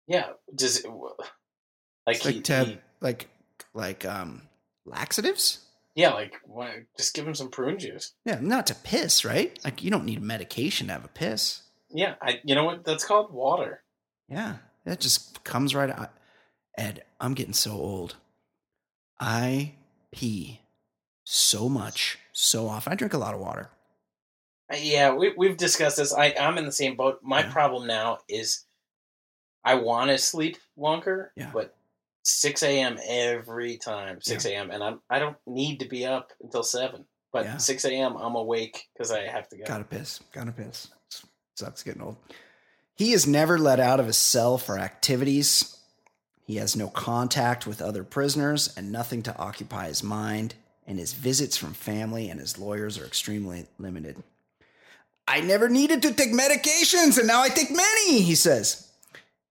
Yeah. Does it, like It's like he, to have, he- like like um laxatives? Yeah, like why, just give him some prune juice. Yeah, not to piss, right? Like you don't need medication to have a piss. Yeah, I. You know what? That's called water. Yeah, that just comes right out. Ed, I'm getting so old. I pee so much, so often. I drink a lot of water. Uh, Yeah, we we've discussed this. I I'm in the same boat. My Yeah. problem now is I want to sleep longer, Yeah. but 6 a.m. every time, 6 a.m. and I'm I don't need to be up until seven, but Yeah. 6 a.m. I'm awake because I have to go. Gotta piss. Gotta piss. Sucks getting old. He is never let out of his cell for activities. He has no contact with other prisoners and nothing to occupy his mind, and his visits from family and his lawyers are extremely limited. I never needed to take medications, and now I take many, he says.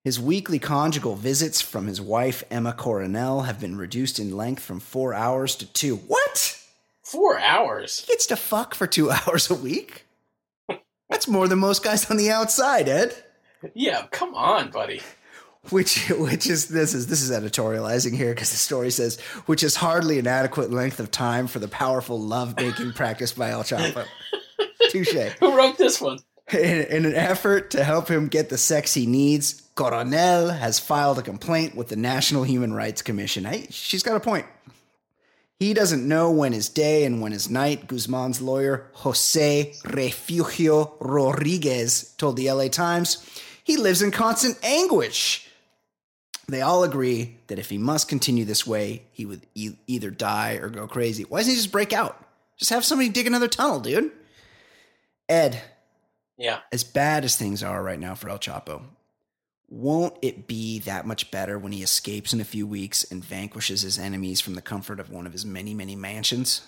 His weekly conjugal visits from his wife, Emma Coronel, have been reduced in length from four hours to two. What? Four hours. He gets to fuck for two hours a week? That's more than most guys on the outside, Ed. Yeah, come on, buddy. Which, which is this is this is editorializing here because the story says, which is hardly an adequate length of time for the powerful love making practiced by El Chapo. Touche. Who wrote this one? In, in an effort to help him get the sex he needs, Coronel has filed a complaint with the National Human Rights Commission. Hey, she's got a point. He doesn't know when is day and when is night, Guzman's lawyer, Jose Refugio Rodriguez, told the LA Times. He lives in constant anguish. They all agree that if he must continue this way, he would e- either die or go crazy. Why doesn't he just break out? Just have somebody dig another tunnel, dude. Ed, Yeah. as bad as things are right now for El Chapo, won't it be that much better when he escapes in a few weeks and vanquishes his enemies from the comfort of one of his many, many mansions?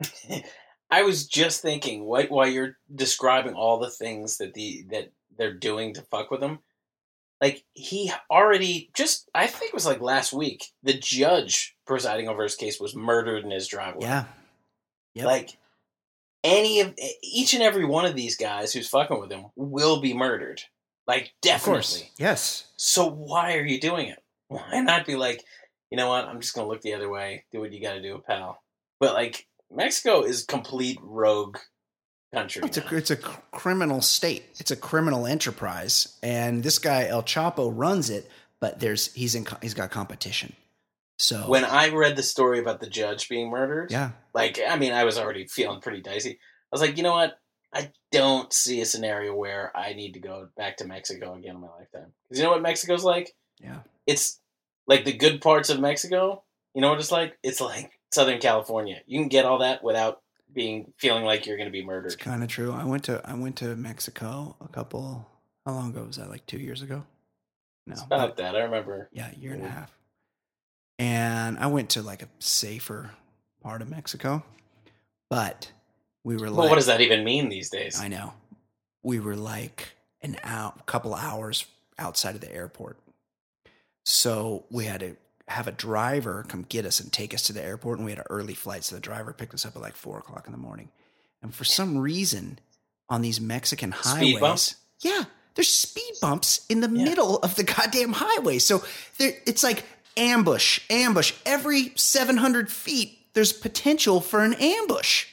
I was just thinking, what while you're describing all the things that the that they're doing to fuck with him, like he already just I think it was like last week, the judge presiding over his case was murdered in his driveway. Yeah. Yep. Like any of each and every one of these guys who's fucking with him will be murdered. Like definitely. Yes. So why are you doing it? Why not be like, you know what? I'm just gonna look the other way. Do what you got to do, pal. But like Mexico is complete rogue country. It's now. a, it's a criminal state. It's a criminal enterprise. And this guy, El Chapo, runs it, but there's he's in he's got competition. So when I read the story about the judge being murdered, yeah, like I mean, I was already feeling pretty dicey. I was like, you know what? I don't see a scenario where I need to go back to Mexico again in my lifetime. Because you know what Mexico's like? yeah. It's like the good parts of Mexico. You know what it's like? It's like Southern California. You can get all that without being feeling like you're going to be murdered. It's kind of true. I went to I went to Mexico a couple. How long ago was that? Like two years ago? No, It's but- about that. I remember. Yeah, a year and a half. And I went to like a safer part of Mexico, but we were like, what does that even mean these days? I know. We were like an out, couple hours outside of the airport. So we had to have a driver come get us and take us to the airport. And we had an early flight. So the driver picked us up at like four o'clock in the morning. And for some reason, on these Mexican highways, yeah, there's speed bumps in the Yeah. middle of the goddamn highway. So there, it's like ambush, ambush. Every 700 feet, there's potential for an ambush.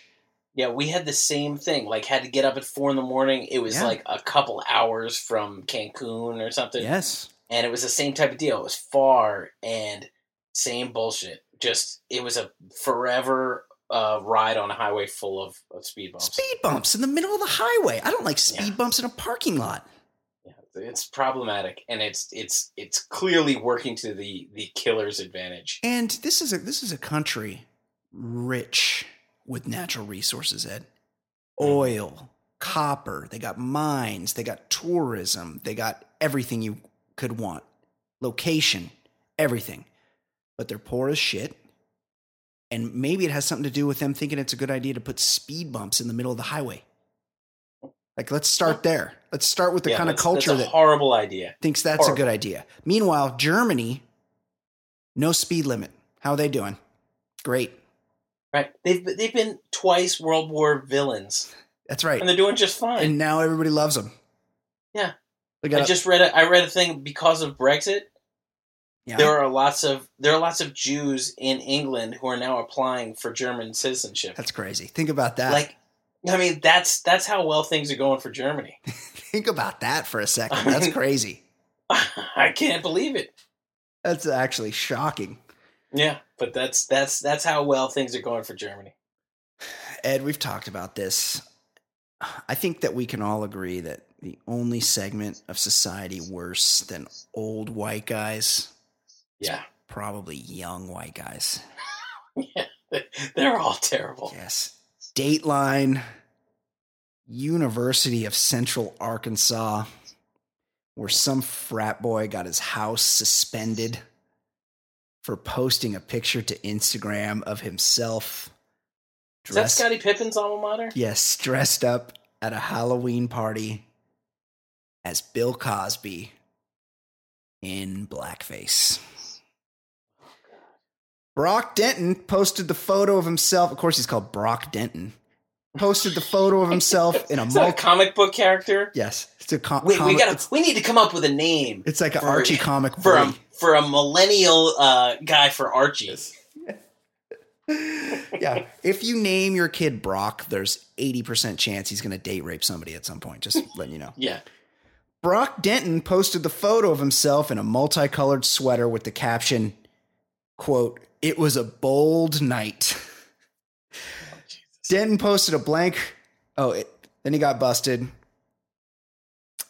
Yeah, we had the same thing. Like, had to get up at four in the morning. It was Yeah. like a couple hours from Cancun or something. Yes. And it was the same type of deal. It was far and same bullshit. Just, it was a forever uh, ride on a highway full of, of speed bumps. Speed bumps in the middle of the highway. I don't like speed Yeah. bumps in a parking lot. Yeah, it's problematic, and it's it's it's clearly working to the the killer's advantage. And this is a this is a country rich with natural resources, Ed. Oil, copper, they got mines, they got tourism, they got everything you could want. Location, everything. But they're poor as shit. And maybe it has something to do with them thinking it's a good idea to put speed bumps in the middle of the highway. Like, let's start there. Let's start with the Yeah, kind of culture that's a that horrible idea. thinks that's a good idea. Meanwhile, Germany, no speed limit. How are they doing? Great. Right? They've they've been twice World War villains, That's right. and they're doing just fine. And now everybody loves them. Yeah. I just read a, I read a thing because of Brexit. Yeah. There are lots of there are lots of Jews in England who are now applying for German citizenship. That's crazy. Think about that. like, I mean, that's that's how well things are going for Germany. think about that for a second. That's crazy. I can't believe it. That's actually shocking. Yeah, but that's that's that's how well things are going for Germany. Ed, we've talked about this. I think that we can all agree that the only segment of society worse than old white guys, Yeah, probably young white guys. yeah. they're all terrible. Yes. Dateline, University of Central Arkansas, where some frat boy got his house suspended for posting a picture to Instagram of himself Is that dressed, Scottie Pippen's alma mater? yes, dressed up at a Halloween party as Bill Cosby in blackface. Brock Denton posted the photo of himself. Of course, he's called Brock Denton. Posted the photo of himself in a a comic book character? Yes, it's a com- Wait, comic. we gotta. We need to come up with a name it's like an for- Archie comic for a for a millennial uh, guy for Archie. yeah, if you name your kid Brock, there's eighty percent chance he's going to date rape somebody at some point. Just letting you know. Yeah. Brock Denton posted the photo of himself in a multicolored sweater with the caption, quote, It was a bold night. Denton posted a blank. Oh, it, then he got busted.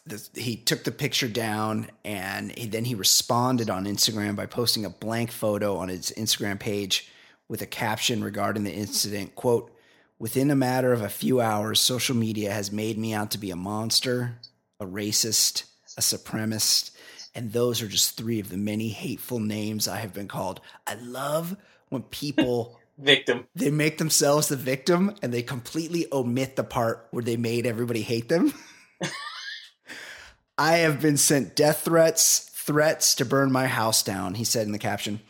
This- he took the picture down and he, then he responded on Instagram by posting a blank photo on his Instagram page with a caption regarding the incident. Quote, Within a matter of a few hours, social media has made me out to be a monster, a racist, a supremacist, and those are just three of the many hateful names I have been called. I love when people Victim. they make themselves the victim and they completely omit the part where they made everybody hate them. I have been sent death threats, threats to burn my house down, he said in the caption.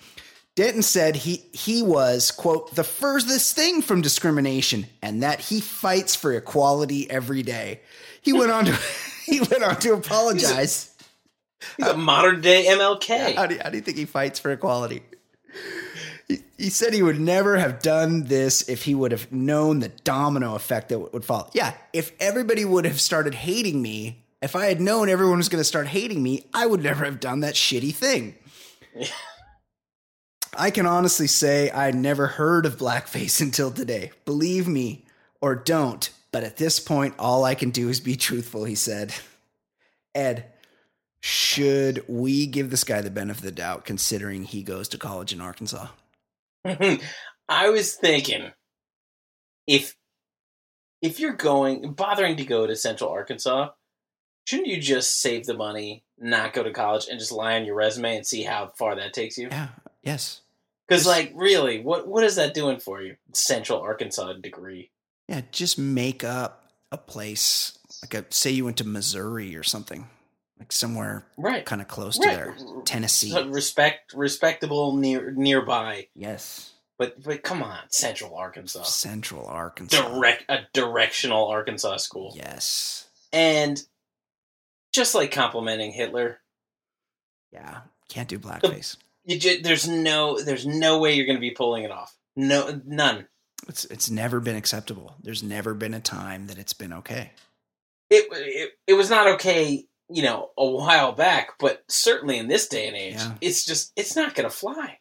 Denton said he he was, quote, the furthest thing from discrimination and that he fights for equality every day. He went on to he went on to apologize. He's a modern day MLK. How do, how do you think he fights for equality? He, he said he would never have done this if he would have known the domino effect that would follow. Yeah, if everybody would have started hating me, if I had known everyone was going to start hating me, I would never have done that shitty thing. I can honestly say I never heard of blackface until today. Believe me or don't, but at this point, all I can do is be truthful, he said. Ed, should we give this guy the benefit of the doubt considering he goes to college in Arkansas? I was thinking if if you're going bothering to go to Central Arkansas, shouldn't you just save the money, not go to college, and just lie on your resume and see how far that takes you? Yeah, yes. Because like really, what what is that doing for you? Central Arkansas degree. Yeah, just make up a place like a say you went to Missouri or something. Like somewhere Right. kind of close to there. Mm, mm. Tennessee. So respect respectable near nearby. Yes. But but come on, Central Arkansas. Central Arkansas. Direct a directional Arkansas school. Yes. And just like complimenting Hitler, Yeah. Can't do blackface. you ju- there's no there's no way you're going to be pulling it off. No none. It's it's never been acceptable. There's never been a time that it's been okay. It, it it was not okay, you know, a while back, but certainly in this day and age, Yeah. it's just it's not going to fly.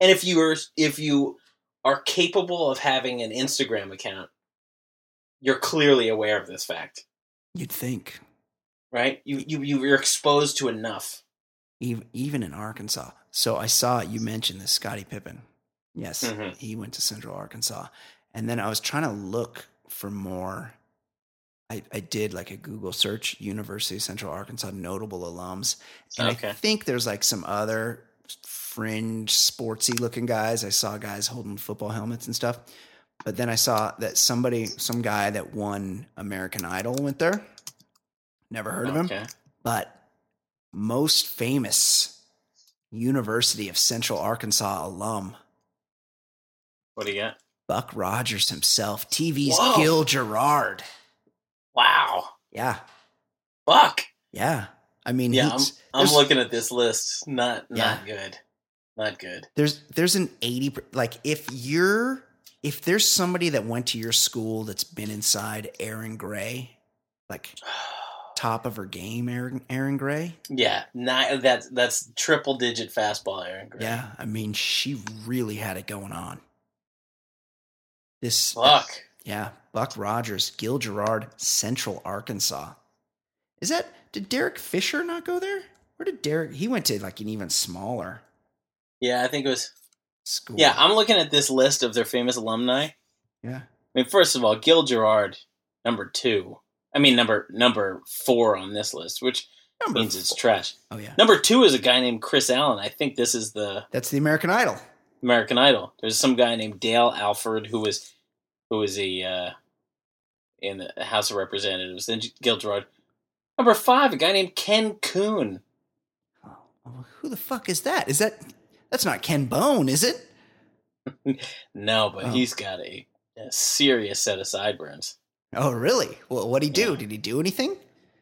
And if you are if you are capable of having an Instagram account, you're clearly aware of this fact, You'd think. right? You you you're exposed to enough. even even in Arkansas. So I saw you mentioned this Scottie Pippen. Yes, Mhm. he went to Central Arkansas, and then I was trying to look for more. I, I did like a Google search, University of Central Arkansas notable alums, and I think there's like some other fringe sportsy looking guys. I saw guys holding football helmets and stuff, but then I saw that somebody, some guy that won American Idol went there. Never heard of him but most famous University of Central Arkansas alum, What do you got? Buck Rogers himself, TV's Whoa. Gil Gerard. Wow. Yeah, Fuck. yeah. I mean, Yeah, I'm, I'm looking at this list. Not Yeah. not good. Not good. there's there's an 80 like if you're if there's somebody that went to your school that's been inside Erin Gray, like top of her game, Erin Erin Gray. Yeah, not, that's that's triple digit fastball, Erin. Gray. Yeah, I mean, she really had it going on. This Fuck. Yeah, Buck Rogers, Gil Gerard, Central Arkansas. Is that did Derek Fisher not go there? Where did Derek? He went to like an even smaller Yeah, I think it was. school. Yeah, I'm looking at this list of their famous alumni. yeah. I mean, first of all, Gil Gerard, number two. I mean, number number four on this list, which Number means it's trash. Oh yeah, Number two is a guy named Kris Allen. I think this is the that's the American Idol. American Idol. There's some guy named Dale Alford who was who was a uh, in the House of Representatives. Then Gil Number five, a guy named Ken Coon. Oh, who the fuck is that? Is that that's not Ken Bone, is it? No, but Oh. he's got a, a serious set of sideburns. Oh really? Well, what would he do? Yeah. Did he do anything?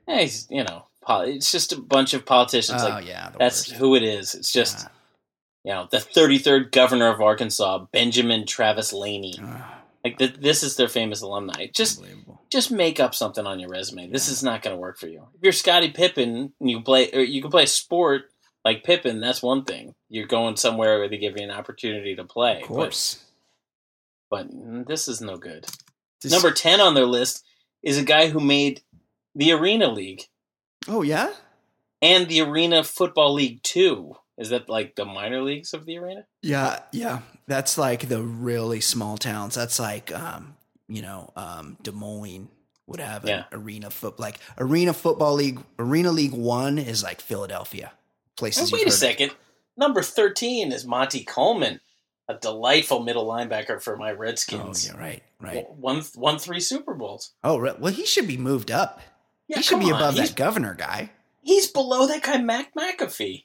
Yeah, he's you know, it's just a bunch of politicians. oh like yeah, that's worst. who it is. It's just Yeah. You know the 33rd governor of Arkansas, Benjamin Travis Laney. Ah, Like th- this is their famous alumni. Just just make up something on your resume. This is not going to work for you. If you're Scottie Pippen and you play, or you can play a sport like Pippen. That's one thing. You're going somewhere where they give you an opportunity to play. Of course. but, but mm, this is no good. This- Number ten on their list is a guy who made the Arena League Oh yeah. and the Arena Football League Two. Is that like the minor leagues of the arena? Yeah, yeah. That's like the really small towns. That's like um, you know, um Des Moines would have an Yeah. arena foot like arena football league arena league one is like Philadelphia. Places wait a heard of. second. Number thirteen is Monte Coleman, a delightful middle linebacker for my Redskins. Oh yeah, right, right. Won won three Super Bowls. Oh well he should be moved up. Yeah, he should be on. above he's, that governor guy. He's below that guy Mac McAfee.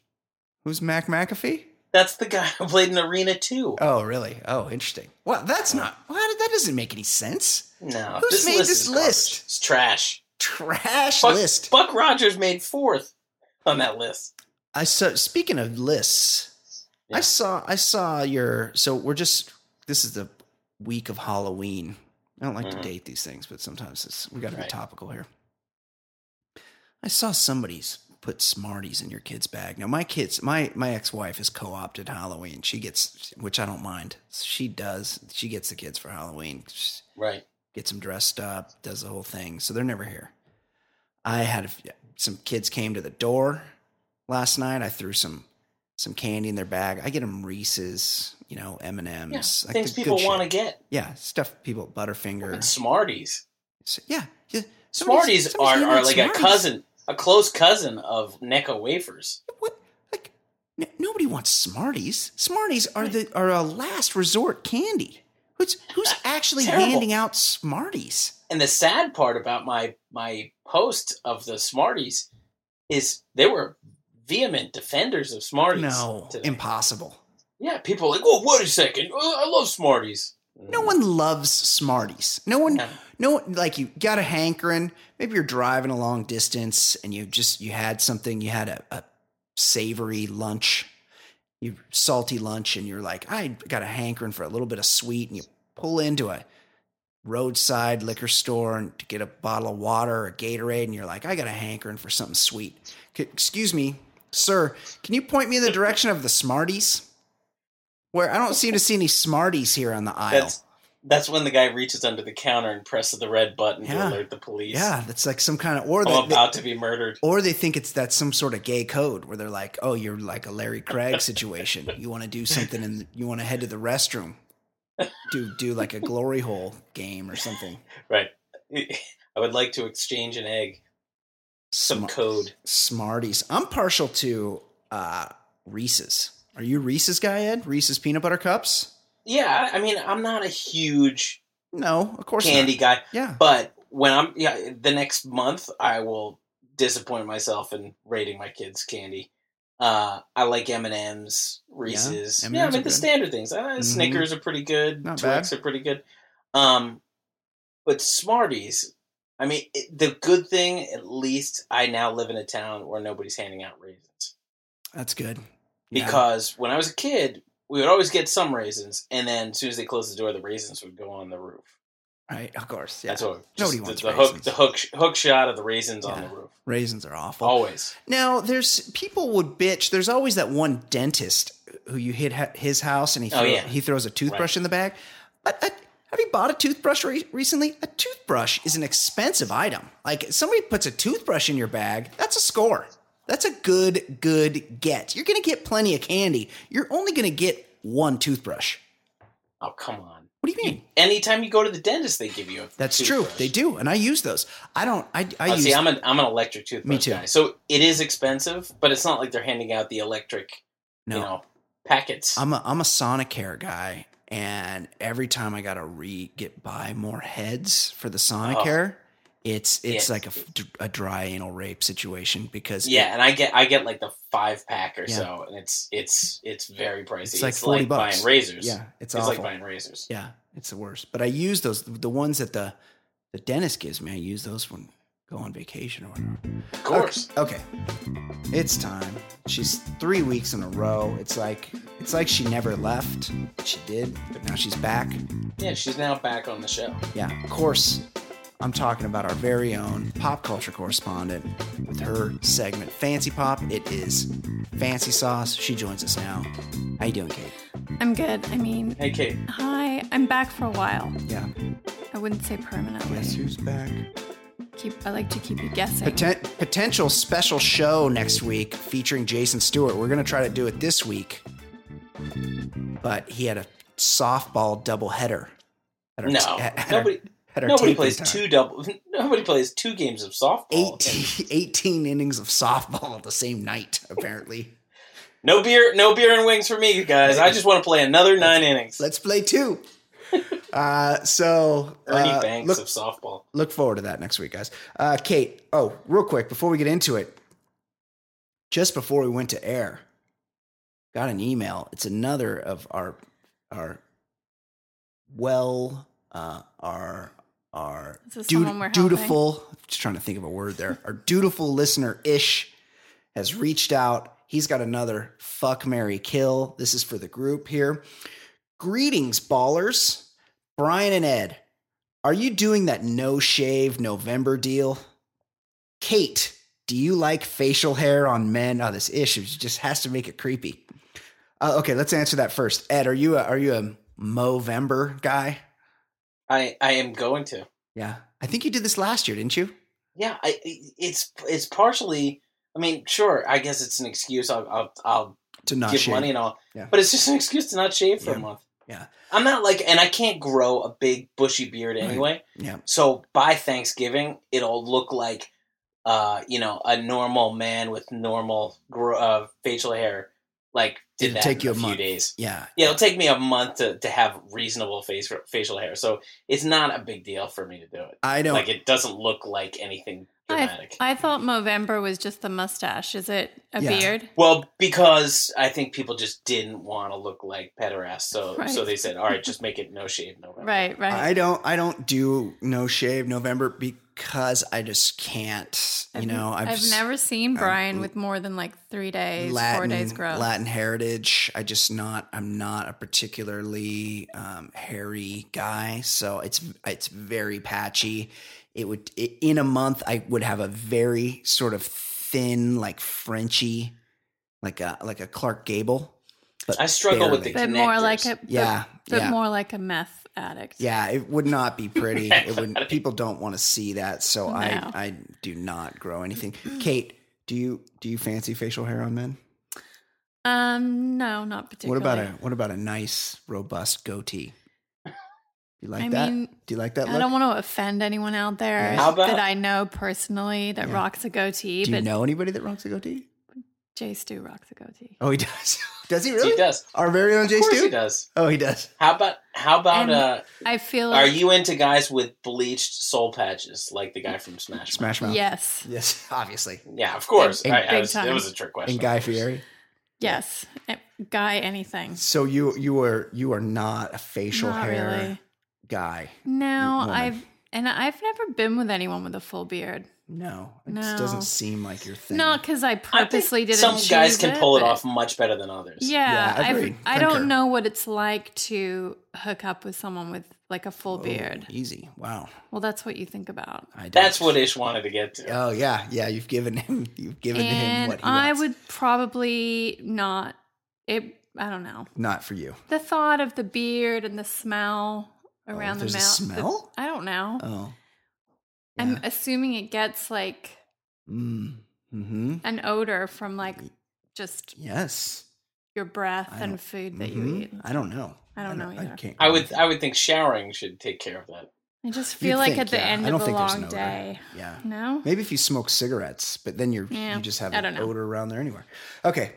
Who's Mac McAfee? That's the guy who played in Arena Two. Oh really? Oh interesting. Well that's not well, that doesn't make any sense. No, Who's this made list this is garbage. list? It's trash. Trash Buck, list. Buck Rogers made fourth on that list. I saw speaking of lists, I saw I saw your so we're just this is the week of Halloween. I don't like Mhm. to date these things, but sometimes it's we got to be topical here. I saw somebody's put Smarties in your kid's bag. Now my kids, my my ex-wife has co-opted Halloween. She gets which I don't mind. She does. She gets the kids for Halloween. She Right. gets them dressed up, does the whole thing. So they're never here. I had a, some kids came to the door last night. I threw some some candy in their bag. I get them Reese's, you know, M and M's, things people want to get. Yeah, stuff people Butterfinger. And Smarties. So, yeah, yeah. Smarties somebody's are, are like a cousin, a close cousin of Necco wafers. What? Like n- nobody wants Smarties. Smarties are the are a last resort candy. Who's who's actually Terrible. handing out Smarties? And the sad part about my my post of the Smarties is they were vehement defenders of Smarties. No, today. impossible. Yeah, people are like, oh, wait a second, oh, I love Smarties. No mm. one loves Smarties. No one, No. no one, like you got a hankering. Maybe you're driving a long distance and you just, you had something, you had a, a savory lunch, you salty lunch, and you're like, I got a hankering for a little bit of sweet. And you pull into a roadside liquor store and to get a bottle of water or a Gatorade. And you're like, I got a hankering for something sweet. C- excuse me, sir, can you point me in the direction of the Smarties? Where I don't seem to see any Smarties here on the aisle. That's that's when the guy reaches under the counter and presses the red button Yeah. to alert the police. Yeah, that's like some kind of or they, they- about to be murdered. or they think it's that's some sort of gay code where they're like, oh, you're like a Larry Craig situation. You want to do something and you want to head to the restroom, do do like a glory hole game or something. Right. I would like to exchange an egg. Some Smar- code. Smarties. I'm partial to uh, Reese's. Are you Reese's guy, Ed? Reese's peanut butter cups? Yeah, I mean, I'm not a huge No, of course candy not. guy, Yeah. but when I'm yeah, the next month I will disappoint myself in rating my kids candy. Uh, I like M and M's, Reese's. Yeah, M&Ms I mean the good. standard things. Uh, Mhm. Snickers are pretty good. Not Twix are pretty good. Um, but Smarties, I mean, it, the good thing, at least, I now live in a town where nobody's handing out raisins. That's good. Yeah. Because when I was a kid, we would always get some raisins, and then as soon as they closed the door, the raisins would go on the roof. right, of course. Yeah. That's what Nobody wants the, the hook, raisins. the hook, hook shot of the raisins on the roof. Raisins are awful. Always. Now, there's people would bitch. There's always that one dentist who you hit his house and he Oh, throw- yeah. he throws a toothbrush Right. in the bag. But uh, have you bought a toothbrush re- recently? A toothbrush is an expensive item. Like somebody puts a toothbrush in your bag, that's a score. That's a good good get. You're going to get plenty of candy. You're only going to get one toothbrush. Oh, come on. What do you mean? Anytime you go to the dentist, they give you a That's true. They do, and I use those. I don't. I, I Oh, use. see, I'm an I'm an electric toothbrush Me too. guy, so it is expensive, but it's not like they're handing out the electric, no, you know, packets. I'm a I'm a Sonicare guy, and every time I gotta re get buy more heads for the oh. Sonicare, it's it's Yeah. like a dry anal rape situation because yeah, and I get I get like the five pack or Yeah. so, and it's it's it's very pricey. It's like 40 bucks. buying razors. yeah, it's, it's awful. like buying razors. yeah, it's the worst. But I use those the ones that the the dentist gives me. I use those when I go on vacation or whatever. Of course. Okay. It's time. She's three weeks in a row. It's like it's like she never left. She did, but now she's back. Yeah, she's now back on the show. Yeah, of course. I'm talking about our very own pop culture correspondent with her segment Fancy Pop. It is Fancy Sauce. She joins us now. How you doing, Kate? I'm good. I mean, Hey, Kate. hi. I'm back for a while. Yeah. I wouldn't say permanently. Guess who's back? Keep. I like to keep you guessing. Poten- potential special show next week featuring Jason Stewart. We're gonna try to do it this week, but he had a softball doubleheader. at our- No, at- at our- nobody our nobody plays time. two double. Nobody plays two games of softball. 18, 18 innings of softball the same night, apparently. No beer, no beer and wings for me, guys. I just want to play another nine innings. Let's play two. Uh, so Ernie uh, Banks look, of softball. look forward to that next week, guys. Uh, Kate, oh, real quick before we get into it, just before we went to air, got an email. It's another of our our well, uh, our our du- dutiful. Just trying to think of a word there. Our dutiful listener ish has reached out. He's got another fuck Mary kill. This is for the group here. Greetings, ballers. Brian and Ed, are you doing that no shave November deal? Kate, do you like facial hair on men? Oh, this issue just has to make it creepy. Uh, okay, let's answer that first. Ed, are you a, are you a Movember guy? I I am going to. Yeah, I think you did this last year, didn't you? Yeah, I, it's it's partially. I mean, sure. I guess it's an excuse. I'll I'll, I'll To not give shave. money and all, Yeah. but it's just an excuse to not shave for Yeah. a month. Yeah. I'm not like, and I can't grow a big bushy beard Right. anyway. Yeah. So by Thanksgiving, it'll look like, uh, you know, a normal man with normal gro- uh, facial hair. Like It'll that take in you a, a few month. days. Yeah. Yeah, it'll take me a month to, to have reasonable face facial hair. So it's not a big deal for me to do it. I don't. Like it doesn't look like anything dramatic. I, I thought Movember was just the mustache. Is it a Yeah. beard? Well, because I think people just didn't want to look like pederast, so Right. so they said, "All right, just make it no shave November." Right, right. I don't. I don't do no shave November because I just can't. You I've- know, I've, I've never seen I've- Brian with more than like three days, Latin four days growth. Latin heritage. I just not. I'm not a particularly um, hairy guy, so it's it's very patchy. It would i in a month. I would have a very sort of thin, like Frenchy, like a like a Clark Gable. But I struggle with the but more like connectors. a but- Yeah, but yeah. more like a meth addict. Yeah, it would not be pretty. It would. People don't want to see that, so No. I I do not grow anything. Kate, do you do you fancy facial hair on men? Um, no, not particularly. What about a what about a nice robust goatee? You like I that? mean, do you like that I look? don't want to offend anyone out there about- that I know personally that Yeah. rocks a goatee, do you but know anybody that rocks a goatee? Jay Stu rocks a goatee. Oh, he does. does he really? He does. Our very own Jay Of course Stu? he does. Oh, he does. How about how about And- uh? I feel Are like you into guys with bleached soul patches like the guy from Smash? Mouth? Smash Mouth. yes, Yes, obviously. Yeah, of course. Big- I, I was, time. it was a trick question. And Guy Fieri. yes, guy anything. So you you are you are not a facial Not hair really. guy. No, woman. I've And I've never been with anyone with a full beard. No, it No. just doesn't seem like your thing. Not because I I think purposely didn't. some guys choose can pull it off much better than others. Yeah, Yeah, I've- agreed. I don't know what it's like to hook up with someone with like a full Oh, beard. Easy. Wow. Well, that's what you think about. I don't- That's what Ish wanted to get to. Oh yeah, yeah. You've given him. You've given him what he I would probably not. It. I don't know. Not for you. The thought of the beard and the smell oh, around the Oh, there's a mouth. the- smell? I don't know. Oh. I'm assuming it gets like Mm. Hmm. an odor from like just Yes. your breath and food that Mhm. you eat. I don't know. I don't know either. can't I would I would think showering should take care of that. I just You'd feel like think, at the yeah. end of don't a think there's long an odor. day. Yeah. No? Maybe if you smoke cigarettes, but then you're Yeah, you just have an know. odor around there anywhere. Okay.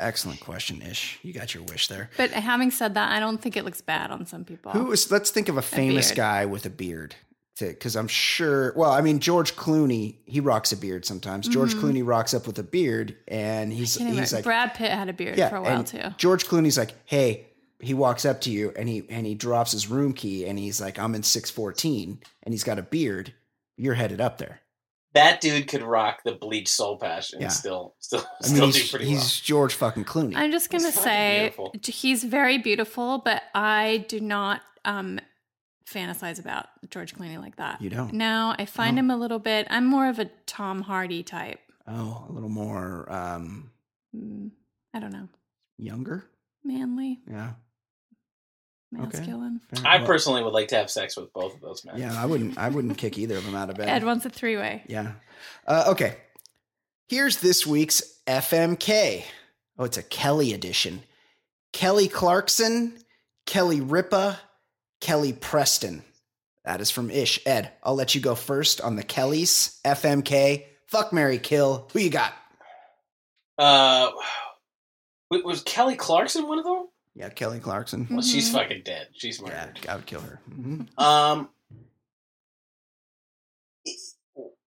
Excellent question, Ish. You got your wish there. But having said that, I don't think it looks bad on some people. Who is? Let's think of a famous beard. guy with a beard. To because I'm sure. Well, I mean, George Clooney. He rocks a beard sometimes. George Clooney rocks up with a beard, and he's Can't even- he's like, Brad Pitt had a beard yeah. for a while and too. George Clooney's like, hey. He walks up to you and he and he drops his room key and he's like, I'm in six fourteen, and he's got a beard. You're headed up there. That dude could rock the bleach soul patch and Yeah. still still I mean, still do he's, pretty he's well. George fucking Clooney. I'm just gonna He's say beautiful. he's very beautiful, but I do not um fantasize about George Clooney like that. You don't? No, I find Oh. him a little bit. I'm more of a Tom Hardy type. oh, a little more um, Mm, I don't know, younger. manly, Yeah. Okay. masculine. fair. I personally would like to have sex with both of those men. Yeah, I wouldn't. I wouldn't kick either of them out of bed. Ed wants a three way. Yeah. Uh, okay. Here's this week's FMK. Oh, it's a Kelly edition. Kelly Clarkson, Kelly Ripa, Kelly Preston. That is from Ish. Ed, I'll let you go first on the Kellys. FMK. Fuck Mary Kill. Who you got? Uh, was Kelly Clarkson one of them? Yeah, Kelly Clarkson. Well, she's Mhm. fucking dead. She's Yeah, murdered. I would kill her. Mhm. Um,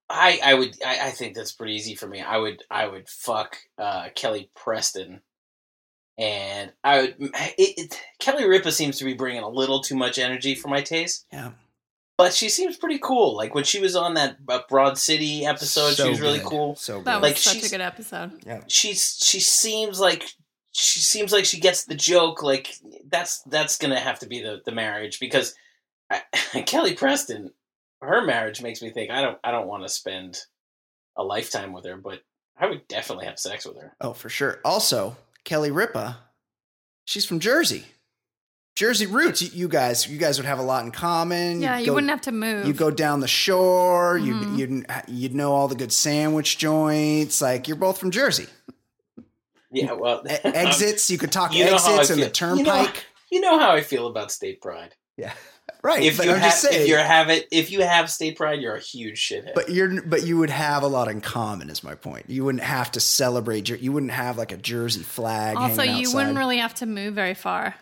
I I would I, I think that's pretty easy for me. I would I would fuck uh, Kelly Preston, and I would it, it, Kelly Ripa seems to be bringing a little too much energy for my taste, Yeah. but she seems pretty cool. Like when she was on that uh, Broad City episode, So she was really good. cool. So That was Like, such a she's- good episode. yeah. She's she seems like she seems like she gets the joke. Like that's that's gonna have to be the the marriage because I, Kelly Preston, her marriage makes me think I don't I don't want to spend a lifetime with her, but I would definitely have sex with her. Oh, for sure. Also, Kelly Ripa, she's from Jersey. Jersey roots. You, you guys, you guys would have a lot in common. Yeah, You'd you go- wouldn't have to move. You go down the shore. Mhm. You'd, you'd you'd know all the good sandwich joints. Like you're both from Jersey. Yeah, well, E- exits. You could talk You know how I exits and the feel. You know- turnpike. you know how I feel about state pride. yeah, right. If you I'm have just saying. if you have it if you have state pride, you're a huge shithead. but you're but you would have a lot in common. Is my point. You wouldn't have to celebrate. Jer- You wouldn't have like a Jersey flag. also, you outside. wouldn't really have to move very far.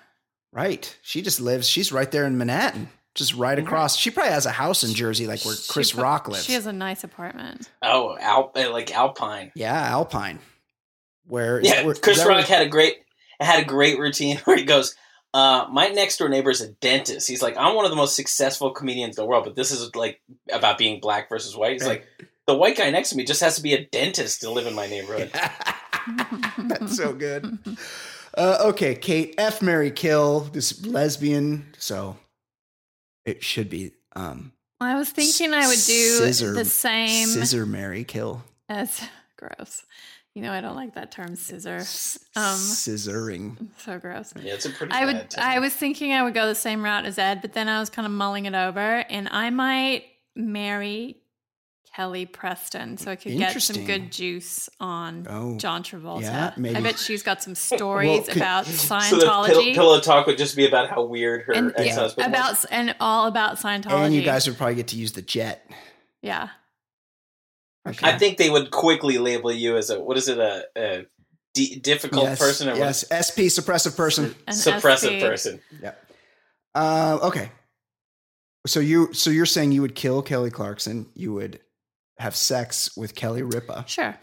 Right. She just lives. She's right there in Manhattan. Just right across. She probably has a house in Jersey, like where She Chris pro- Rock lives. She has a nice apartment. oh, Al, uh, like Alpine. Yeah, Alpine. Where is Yeah, where- Chris Rock where- had a great had a great routine where he goes, uh, "My next door neighbor is a dentist." He's like, "I'm one of the most successful comedians in the world, but this is like about being black versus white." He's like, "The white guy next to me just has to be a dentist to live in my neighborhood." That's so good. Uh, okay, Kate F. Mary Kill this lesbian. So it should be um I was thinking I would do Scissor- the same Scissor Mary Kill. as gross. You know, I don't like that term scissor. Um, Scissoring. So gross. Yeah, it's a pretty. I would. term. I was thinking I would go the same route as Ed, but then I was kind of mulling it over, and I might marry Kelly Preston so I could get some good juice on Oh. John Travolta. Yeah, maybe. I bet she's got some stories could- about so the Scientology pillow, pillow talk would just be about how weird her and ex husband about was. and all about Scientology. And you guys would probably get to use the jet. yeah. For Okay. I think they would quickly label you as a what is it a, a d- difficult yes, person or what? yes, SP suppressive person. An suppressive SP. person. Yeah. Uh, okay. So you so you're saying you would kill Kelly Clarkson, you would have sex with Kelly Ripa, Sure.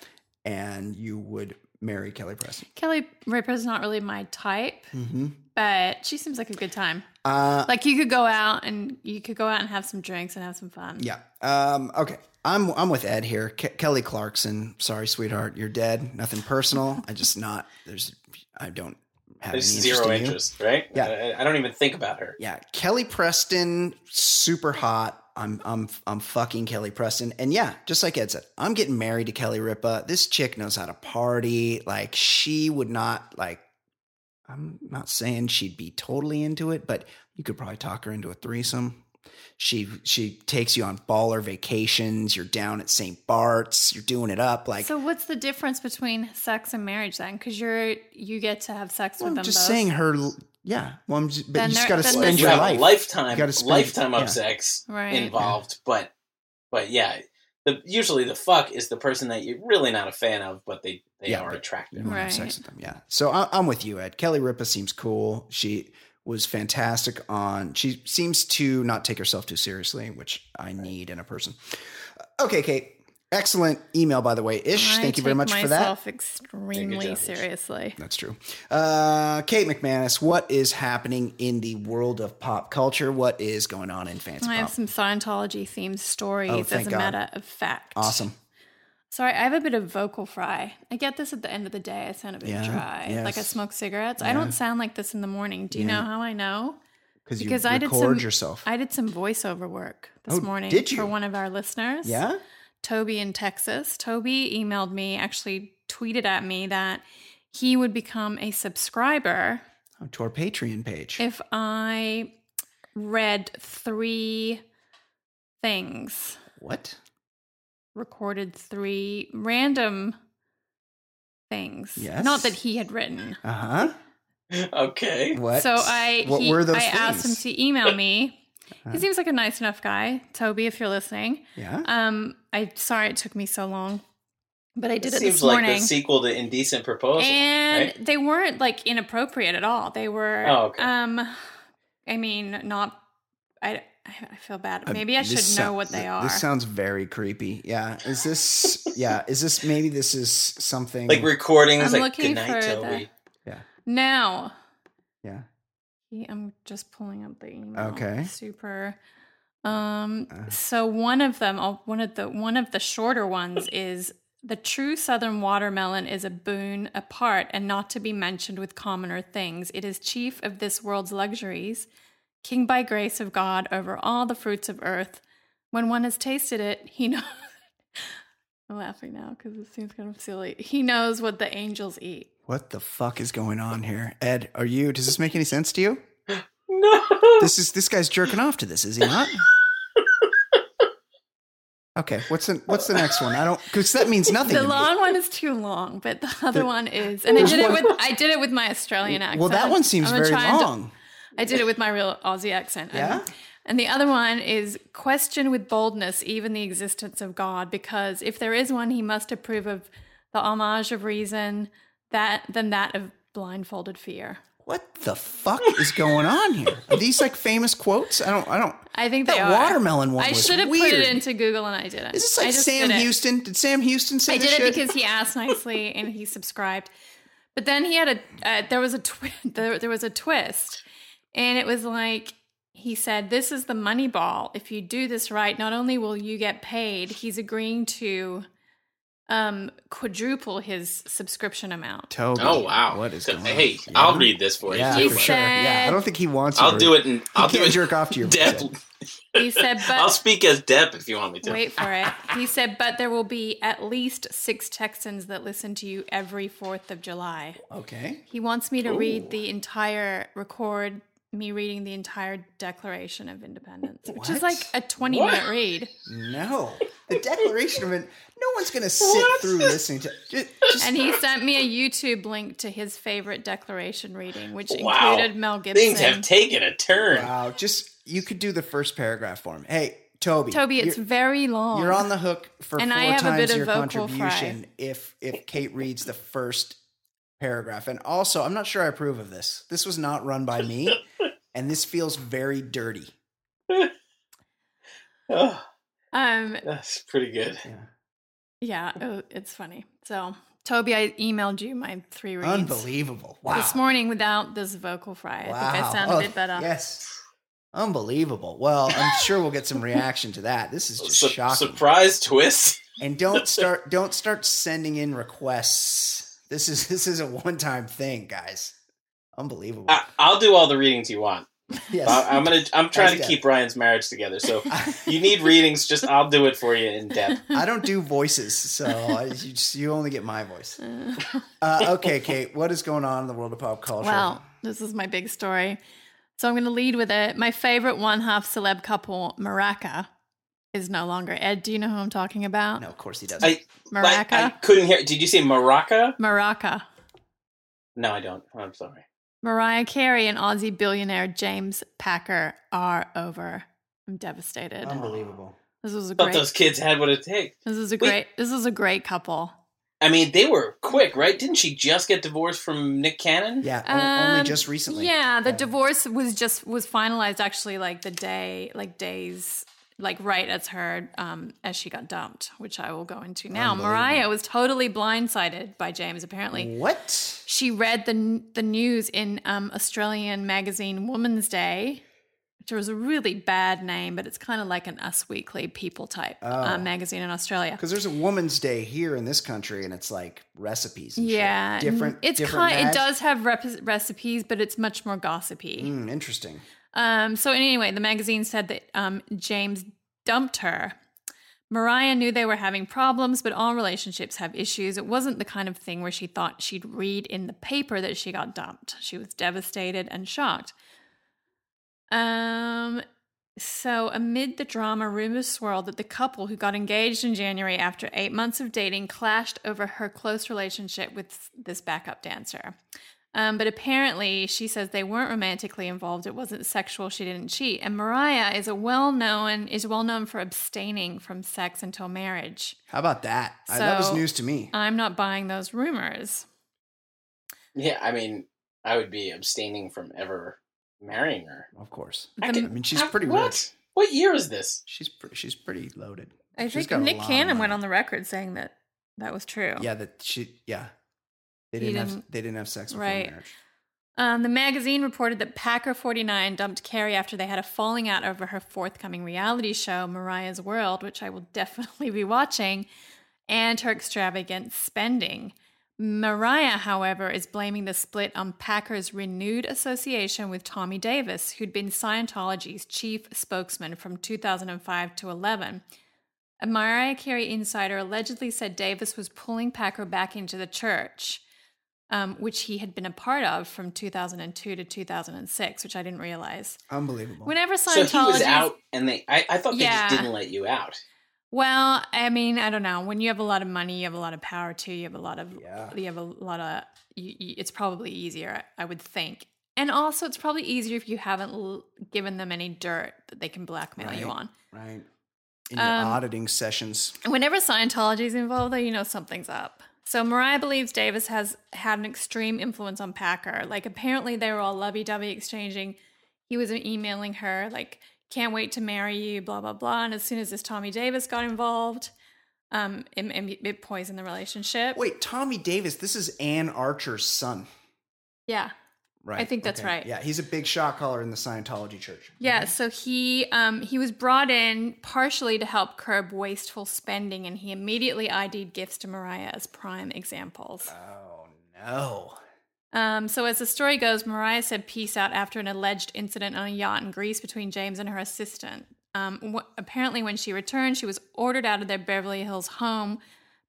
and you would marry Kelly Preston. Kelly Ripa is not really my type, Mm-hmm. but she seems like a good time. Uh, Like you could go out and you could go out and have some drinks and have some fun. yeah. Um, okay. I'm I'm with Ed here. Ke- Kelly Clarkson. Sorry, sweetheart, you're dead. Nothing personal. I just not. There's. I don't have There's any interest zero in interest, right? Yeah. I, I don't even think about her. Yeah, Kelly Preston, super hot. I'm I'm I'm fucking Kelly Preston, and yeah, just like Ed said, I'm getting married to Kelly Ripa. This chick knows how to party. Like she would not like. I'm not saying she'd be totally into it, but you could probably talk her into a threesome. She she takes you on baller vacations. You're down at St. Bart's. You're doing it up like. So what's the difference between sex and marriage then? Because you're you get to have sex Well, with I'm them just both. saying her. Yeah, well, I'm just, but Then you just got to spend your life. lifetime, You gotta spend- lifetime of yeah. sex Right. involved. But, but yeah, the usually the fuck is the person that you're really not a fan of, but they they Yeah, are but- attractive. You have Right. sex with them, yeah. So I, I'm with you, Ed. Kelly Ripa seems cool. She was fantastic on. She seems to not take herself too seriously, which I need in a person. Okay, Kate. Excellent email, by the way. Ish, I thank you very take much for that. extremely job, Ish. seriously. That's true. Uh, Kate McManus, what is happening in the world of pop culture? What is going on in fancy I have pop? some Scientology themed stories Oh, as a God. matter of fact. Awesome. Sorry, I have a bit of vocal fry. I get this at the end of the day. I sound a bit Yeah, dry. Like I smoke cigarettes. I don't sound like this in the morning. Do you Yeah. know how I know? Because you Because I did record some yourself. I did some voiceover work this Oh, morning did you? for one of our listeners. yeah? Toby in Texas. Toby emailed me, actually tweeted at me that he would become a subscriber Oh, to our Patreon page. if I read three things, what? Recorded three random things. Yes. Not that he had written. Uh huh. Okay. What? So I What he, were those I asked him to email me. Uh-huh. He seems like a nice enough guy. Toby, if you're listening. Yeah. Um, I sorry it took me so long. But I did It it, seems this like morning. the sequel to Indecent Proposal. and right? they weren't like inappropriate at all. They were Oh, okay. um I mean not I I feel bad. Uh, Maybe I should this know sou- what they are. This sounds very creepy. Yeah. Is this? yeah. Is this? Maybe this is something like recordings, I'm like looking Good Night, for Toby. now, Yeah. he- I'm just pulling up the email. Okay. Super. Um Uh. so one of them oh, one of the one of the shorter ones is the true southern watermelon is a boon apart and not to be mentioned with commoner things. It is chief of this world's luxuries, king by grace of God over all the fruits of earth. When one has tasted it, he knows. I'm laughing now because it seems kind of silly. He knows what the angels eat. What the fuck is going on here, Ed? Are you? Does this make any sense to you? No. This is this guy's jerking off to this, is he not? Okay. What's the What's the next one? I don't because that means nothing. The to me. long one is too long, but the other There- one is, and I there's did it with I did it with my Australian accent. Well, that one seems I'm very trying to- long. I did it with my real Aussie accent. Yeah? And the other one is question with boldness even the existence of God, because if there is one, he must approve of the homage of reason that than that of blindfolded fear. What the fuck is going on here? Are these like famous quotes? I don't. I don't. I think That watermelon one I should have put it into Google and I didn't. Is this like Sam. Houston? Did Sam Houston say I did it shit? because he asked nicely and he subscribed. But then he had a uh, there was a twi- there, there was a twist, and it was like he said, "This is the money ball. If you do this right, not only will you get paid, he's agreeing to um quadruple his subscription amount." Toby. Oh wow! What is So, going hey, on? I'll Yeah. read this for you. Yeah, He for too. sure. Yeah, I don't think he wants. I'll do it, and I'll do can't it. jerk off to your Depp. bullshit. He said, "But I'll speak as Depp if you want me to. wait for it." He said, "But there will be at least six Texans that listen to you every Fourth of July." Okay. He wants me to read the entire, record me reading the entire Declaration of Independence, which is like a 20 What? minute read. No, the Declaration of it. No one's gonna sit What? through listening to. Just, just And he sent me a YouTube link to his favorite Declaration reading, which Wow. included Mel Gibson. Things have taken a turn. wow. Just you could do the first paragraph for him. Hey, Toby. Toby, it's very long. you're on the hook for And four I have a times bit of your vocal contribution if if Kate reads the first paragraph. And also, I'm not sure I approve of this. This was not run by me, and this feels very dirty. Oh, Um, that's pretty good. Yeah. yeah, oh, it's funny. So Toby, I emailed you my three reads Unbelievable. Wow. this morning without this vocal fry. I think I sound Oh, a bit better. Yes. Unbelievable. Well, I'm sure we'll get some reaction to that. This is just Su- shocking. surprise twist. And don't start don't start sending in requests. This is this is a one time thing, guys. Unbelievable. I, I'll do all the readings you want. yes. I, I'm gonna. I'm trying to That's keep Ryan's marriage together. So you need readings. Just I'll do it for you in depth. I don't do voices, so I, you, just, you only get my voice. Uh, okay, Kate, what is going on in the world of pop culture? Well, this is my big story. So I'm going to lead with it. My favorite one half celeb couple, Maraca, is no longer. Ed, do you know who I'm talking about? no, of course he doesn't. I, Maraca? I, I couldn't hear. Did you say Maraca? Maraca. No, I don't. I'm sorry. Mariah Carey and Aussie billionaire James Packer are over. I'm devastated. Unbelievable. This was a I thought great. those kids had what it takes. This is a Wait. great. This is a great couple. I mean, they were quick, right? Didn't she just get divorced from Nick Cannon? Yeah, o- only Um, just recently. Yeah, the Yeah. divorce was just was finalized actually like the day, like days, like right as her um as she got dumped, which I will go into now. Mariah was totally blindsided by James. Apparently, What? she read the the news in um, Australian magazine Woman's Day, which was a really bad name, but it's kind of like an Us Weekly People type Oh. uh, magazine in Australia. Because there's a Woman's Day here in this country, and it's like recipes. And shit. Yeah, different. It's different kind. It does have rep- recipes, but it's much more gossipy. Mm, interesting. Um, so anyway, the magazine said that um, James dumped her. Mariah knew they were having problems, but all relationships have issues. It wasn't the kind of thing where she thought she'd read in the paper that she got dumped. She was devastated and shocked. Um, so amid the drama, rumors swirled that the couple who got engaged in January after eight months of dating clashed over her close relationship with this backup dancer. Um, but apparently, she says they weren't romantically involved. It wasn't sexual. She didn't cheat. And Mariah is a well known is well known for abstaining from sex until marriage. How about that? I, that was news to me. I'm not buying those rumors. Yeah, I mean, I would be abstaining from ever marrying her. Of course. I, The- could- I mean, she's how- pretty what? rich. What year is this? She's pretty. She's pretty loaded. I She's think got Nick Cannon went on the record saying that that was true. Yeah, that she. Yeah, they didn't, have. didn't- They didn't have sex before Right. marriage. Um, the magazine reported that Packer 49 dumped Carey after they had a falling out over her forthcoming reality show, Mariah's World, which I will definitely be watching, and her extravagant spending. Mariah, however, is blaming the split on Packer's renewed association with Tommy Davis, who'd been Scientology's chief spokesman from 2005 to 11. A Mariah Carey insider allegedly said Davis was pulling Packer back into the church um, which he had been a part of from 2002 to 2006, which I didn't realize. Unbelievable. Whenever Scientology So he was out, and they. I, I thought they just didn't let you out. well, I mean, I don't know. When you have a lot of money, you have a lot of power too. You have a lot of, Yeah. you have a lot of. You, you, it's probably easier, I would think, and also it's probably easier if you haven't l- given them any dirt that they can blackmail you on. right. In your Um, auditing sessions. Whenever Scientology is involved, though, you know something's up. So Mariah believes Davis has had an extreme influence on Packer. Like apparently they were all lovey-dovey exchanging. He was emailing her like, "Can't wait to marry you," blah blah blah. And as soon as this Tommy Davis got involved, um, it, it, it poisoned the relationship. Wait, Tommy Davis. This is Anne Archer's son, Yeah, right? I think that's Okay. right. Yeah, he's a big shot caller in the Scientology church. Yeah, so he um, he was brought in partially to help curb wasteful spending, and he immediately ID'd gifts to Mariah as prime examples. Oh no. Um, so as the story goes, Mariah said peace out after an alleged incident on a yacht in Greece between James and her assistant. Um, wh- apparently, when she returned, she was ordered out of their Beverly Hills home,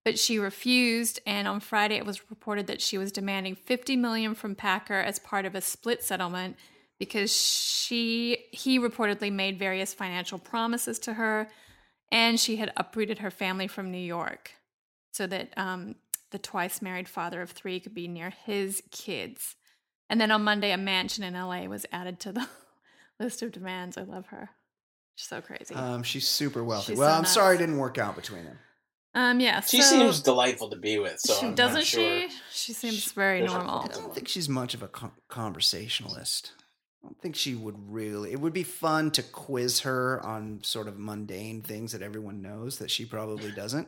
but she refused. And on Friday, it was reported that she was demanding 50 million from Packer as part of a split settlement because she he reportedly made various financial promises to her, and she had uprooted her family from New York so that um, the twice married father of three could be near his kids. And then on Monday, a mansion in LA was added to the list of demands. I love her. She's so crazy. Um, she's super wealthy. She's well, so I'm nuts. sorry it didn't work out between them. Um, yeah. She so- seems delightful to be with. So she- I'm doesn't sure. she? She seems very There's normal. I don't think she's much of a con- conversationalist. I don't think she would really. It would be fun to quiz her on sort of mundane things that everyone knows that she probably doesn't.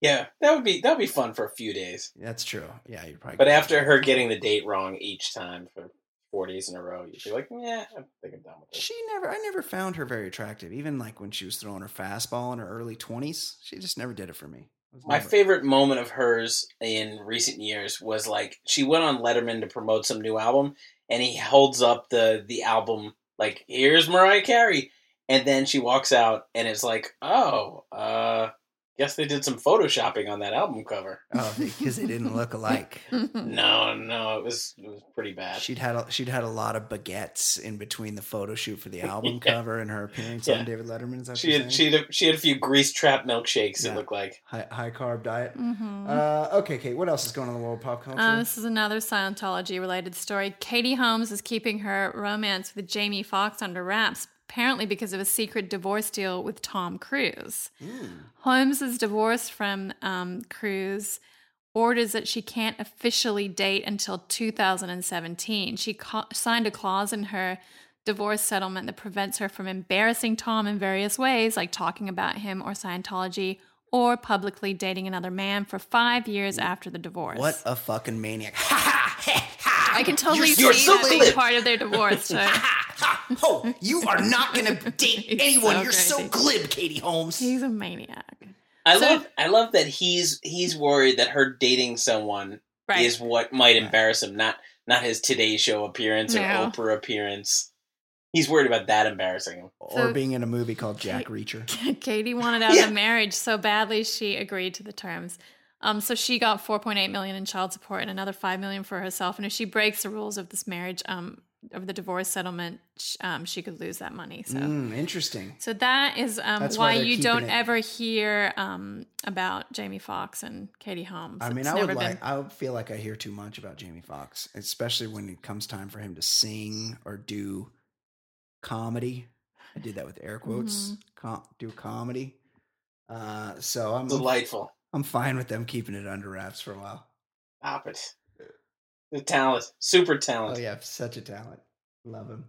Yeah, that would be that would be fun for a few days. That's true. Yeah, you're probably. But after her getting the date wrong each time for four days in a row, you'd be like, yeah, I think I'm done with this. she never, I never found her very attractive. Even like when she was throwing her fastball in her early twenties, she just never did it for me. It My never- favorite moment of hers in recent years was like she went on Letterman to promote some new album, and he holds up the the album like, "Here's Mariah Carey," and then she walks out, and it's like, "Oh, uh, guess they did some photoshopping on that album cover." Oh, because they didn't look alike. No, no, it was it was pretty bad. She'd had a, she'd had a lot of baguettes in between the photo shoot for the album Yeah. cover and her appearance Yeah. on David Letterman. Is She had she had a, she had a few grease trap milkshakes. Yeah. It looked like. high, high carb diet. Mhm. Uh, okay, Kate. What else is going on in the world of pop culture? Uh, this is another Scientology related story. Katie Holmes is keeping her romance with Jamie Foxx under wraps, apparently because of a secret divorce deal with Tom Cruise. Hmm. Holmes is divorced from um, Cruise, orders that she can't officially date until 2017. She ca- signed a clause in her divorce settlement that prevents her from embarrassing Tom in various ways, like talking about him or Scientology. Or publicly dating another man for five years after the divorce. What a fucking maniac! I can totally You're- you're see so that being part of their divorce. So Ha ha! Oh, you are not gonna date anyone. so You're so glib, Katie Holmes. he's a maniac. I So- love I love that he's he's worried that her dating someone Right. is what might embarrass him, not not his Today Show appearance or No. Oprah appearance. He's worried about that embarrassing him. or being in a movie called Jack Reacher. Katie wanted out Yeah. of marriage so badly she agreed to the terms. Um, so she got 4.8 million in child support and another 5 million for herself. And if she breaks the rules of this marriage, um, of the divorce settlement, um, she could lose that money. So. Mm, interesting. So that is um, why why, you don't it- ever hear um, about Jamie Foxx and Katie Holmes. I mean, It's I would never like. been- I would feel like I hear too much about Jamie Foxx, especially when it comes time for him to sing or do comedy. I did that with air quotes. Mhm. Com- do comedy. Uh, so I'm Delightful. I'm fine with them keeping it under wraps for a while. Stop it. The talent. Super talent. Oh talent. yeah, such a talent. Love him.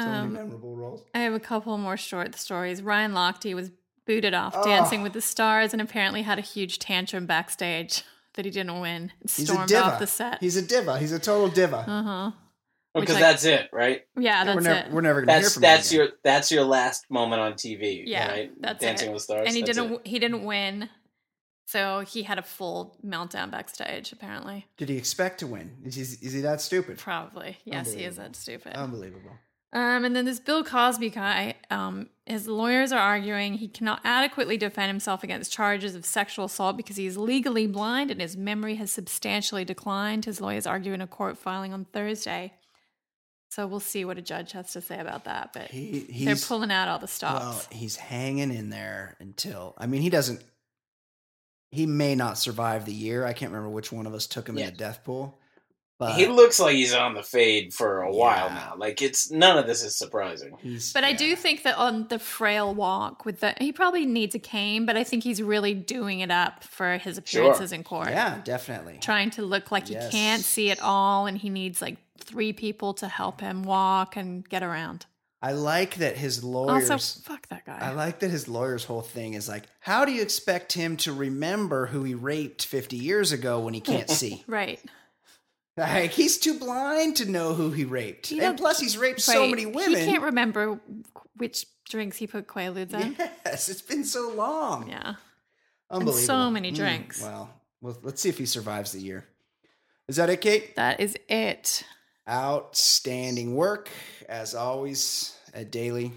So many Um, memorable roles. I have a couple more short stories. Ryan Lochte was booted off Oh. Dancing with the Stars and apparently had a huge tantrum backstage that he didn't win. and He's a Stormed diva. off the set. He's a diva. He's a total diva. uh huh. Because Which I- that's it, right? Yeah, that's we're, never, it. we're never gonna hear That's from that's him again. your that's your last moment on TV. Yeah, right? that's Dancing it. with the Stars. and he didn't. it. He didn't win, so he had a full meltdown backstage. Apparently, Did he expect to win? Is he, is he that stupid? probably. Yes, he is that stupid. Unbelievable. Um, and then this Bill Cosby guy, um, his lawyers are arguing he cannot adequately defend himself against charges of sexual assault because he is legally blind and his memory has substantially declined. His lawyers argue in a court filing on Thursday. So we'll see what a judge has to say about that. But He they're pulling out all the stops. well, stops. he's hanging in there until I mean he doesn't he may not survive the year. I can't remember which one of us took him Yeah. in the death pool. But he looks like he's on the fade for a while now. Like it's none of this is surprising. he's But I do think that on the frail walk with the, he probably needs a cane, but I think he's really doing it up for his appearances in court. Yeah, definitely. trying to look like he can't see it all and he needs like three people to help him walk and get around. I like that his lawyers Also, fuck that guy. I like that his lawyer's whole thing is like, how do you expect him to remember who he raped 50 years ago when he can't see? right. Like he's too blind to know who he raped. He and plus he's raped so many women. He can't remember which drinks he put Quaaludes in. Yes, it's been so long. Yeah. Unbelievable. so many Mm, drinks. well, well, let's see if he survives the year. Is that it, Kate? That is it. Outstanding work as always at Daily.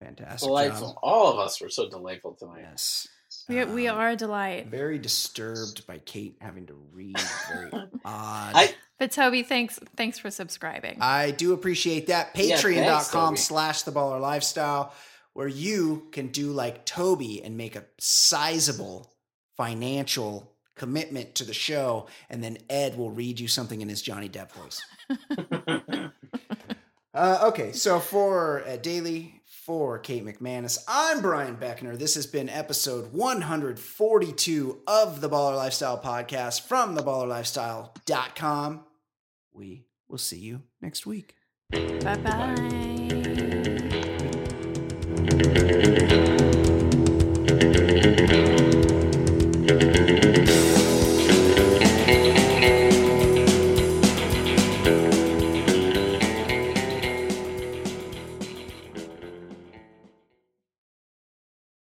Fantastic Delightful. job. All of us were so delightful tonight. Yes. We, we Um, are a delight. very disturbed by Kate having to read. Very odd. I But Toby, thanks thanks for subscribing. I do appreciate that. Patreon.com Toby. slash the baller lifestyle, where you can do like Toby and make a sizable financial commitment to the show, and then Ed will read you something in his Johnny Depp voice. Uh, okay, so for uh, Daily, for Kate McManus, I'm Brian Beckner. This has been episode 142 of the Baller Lifestyle podcast from theballerlifestyle.com. We will see you next week. bye bye.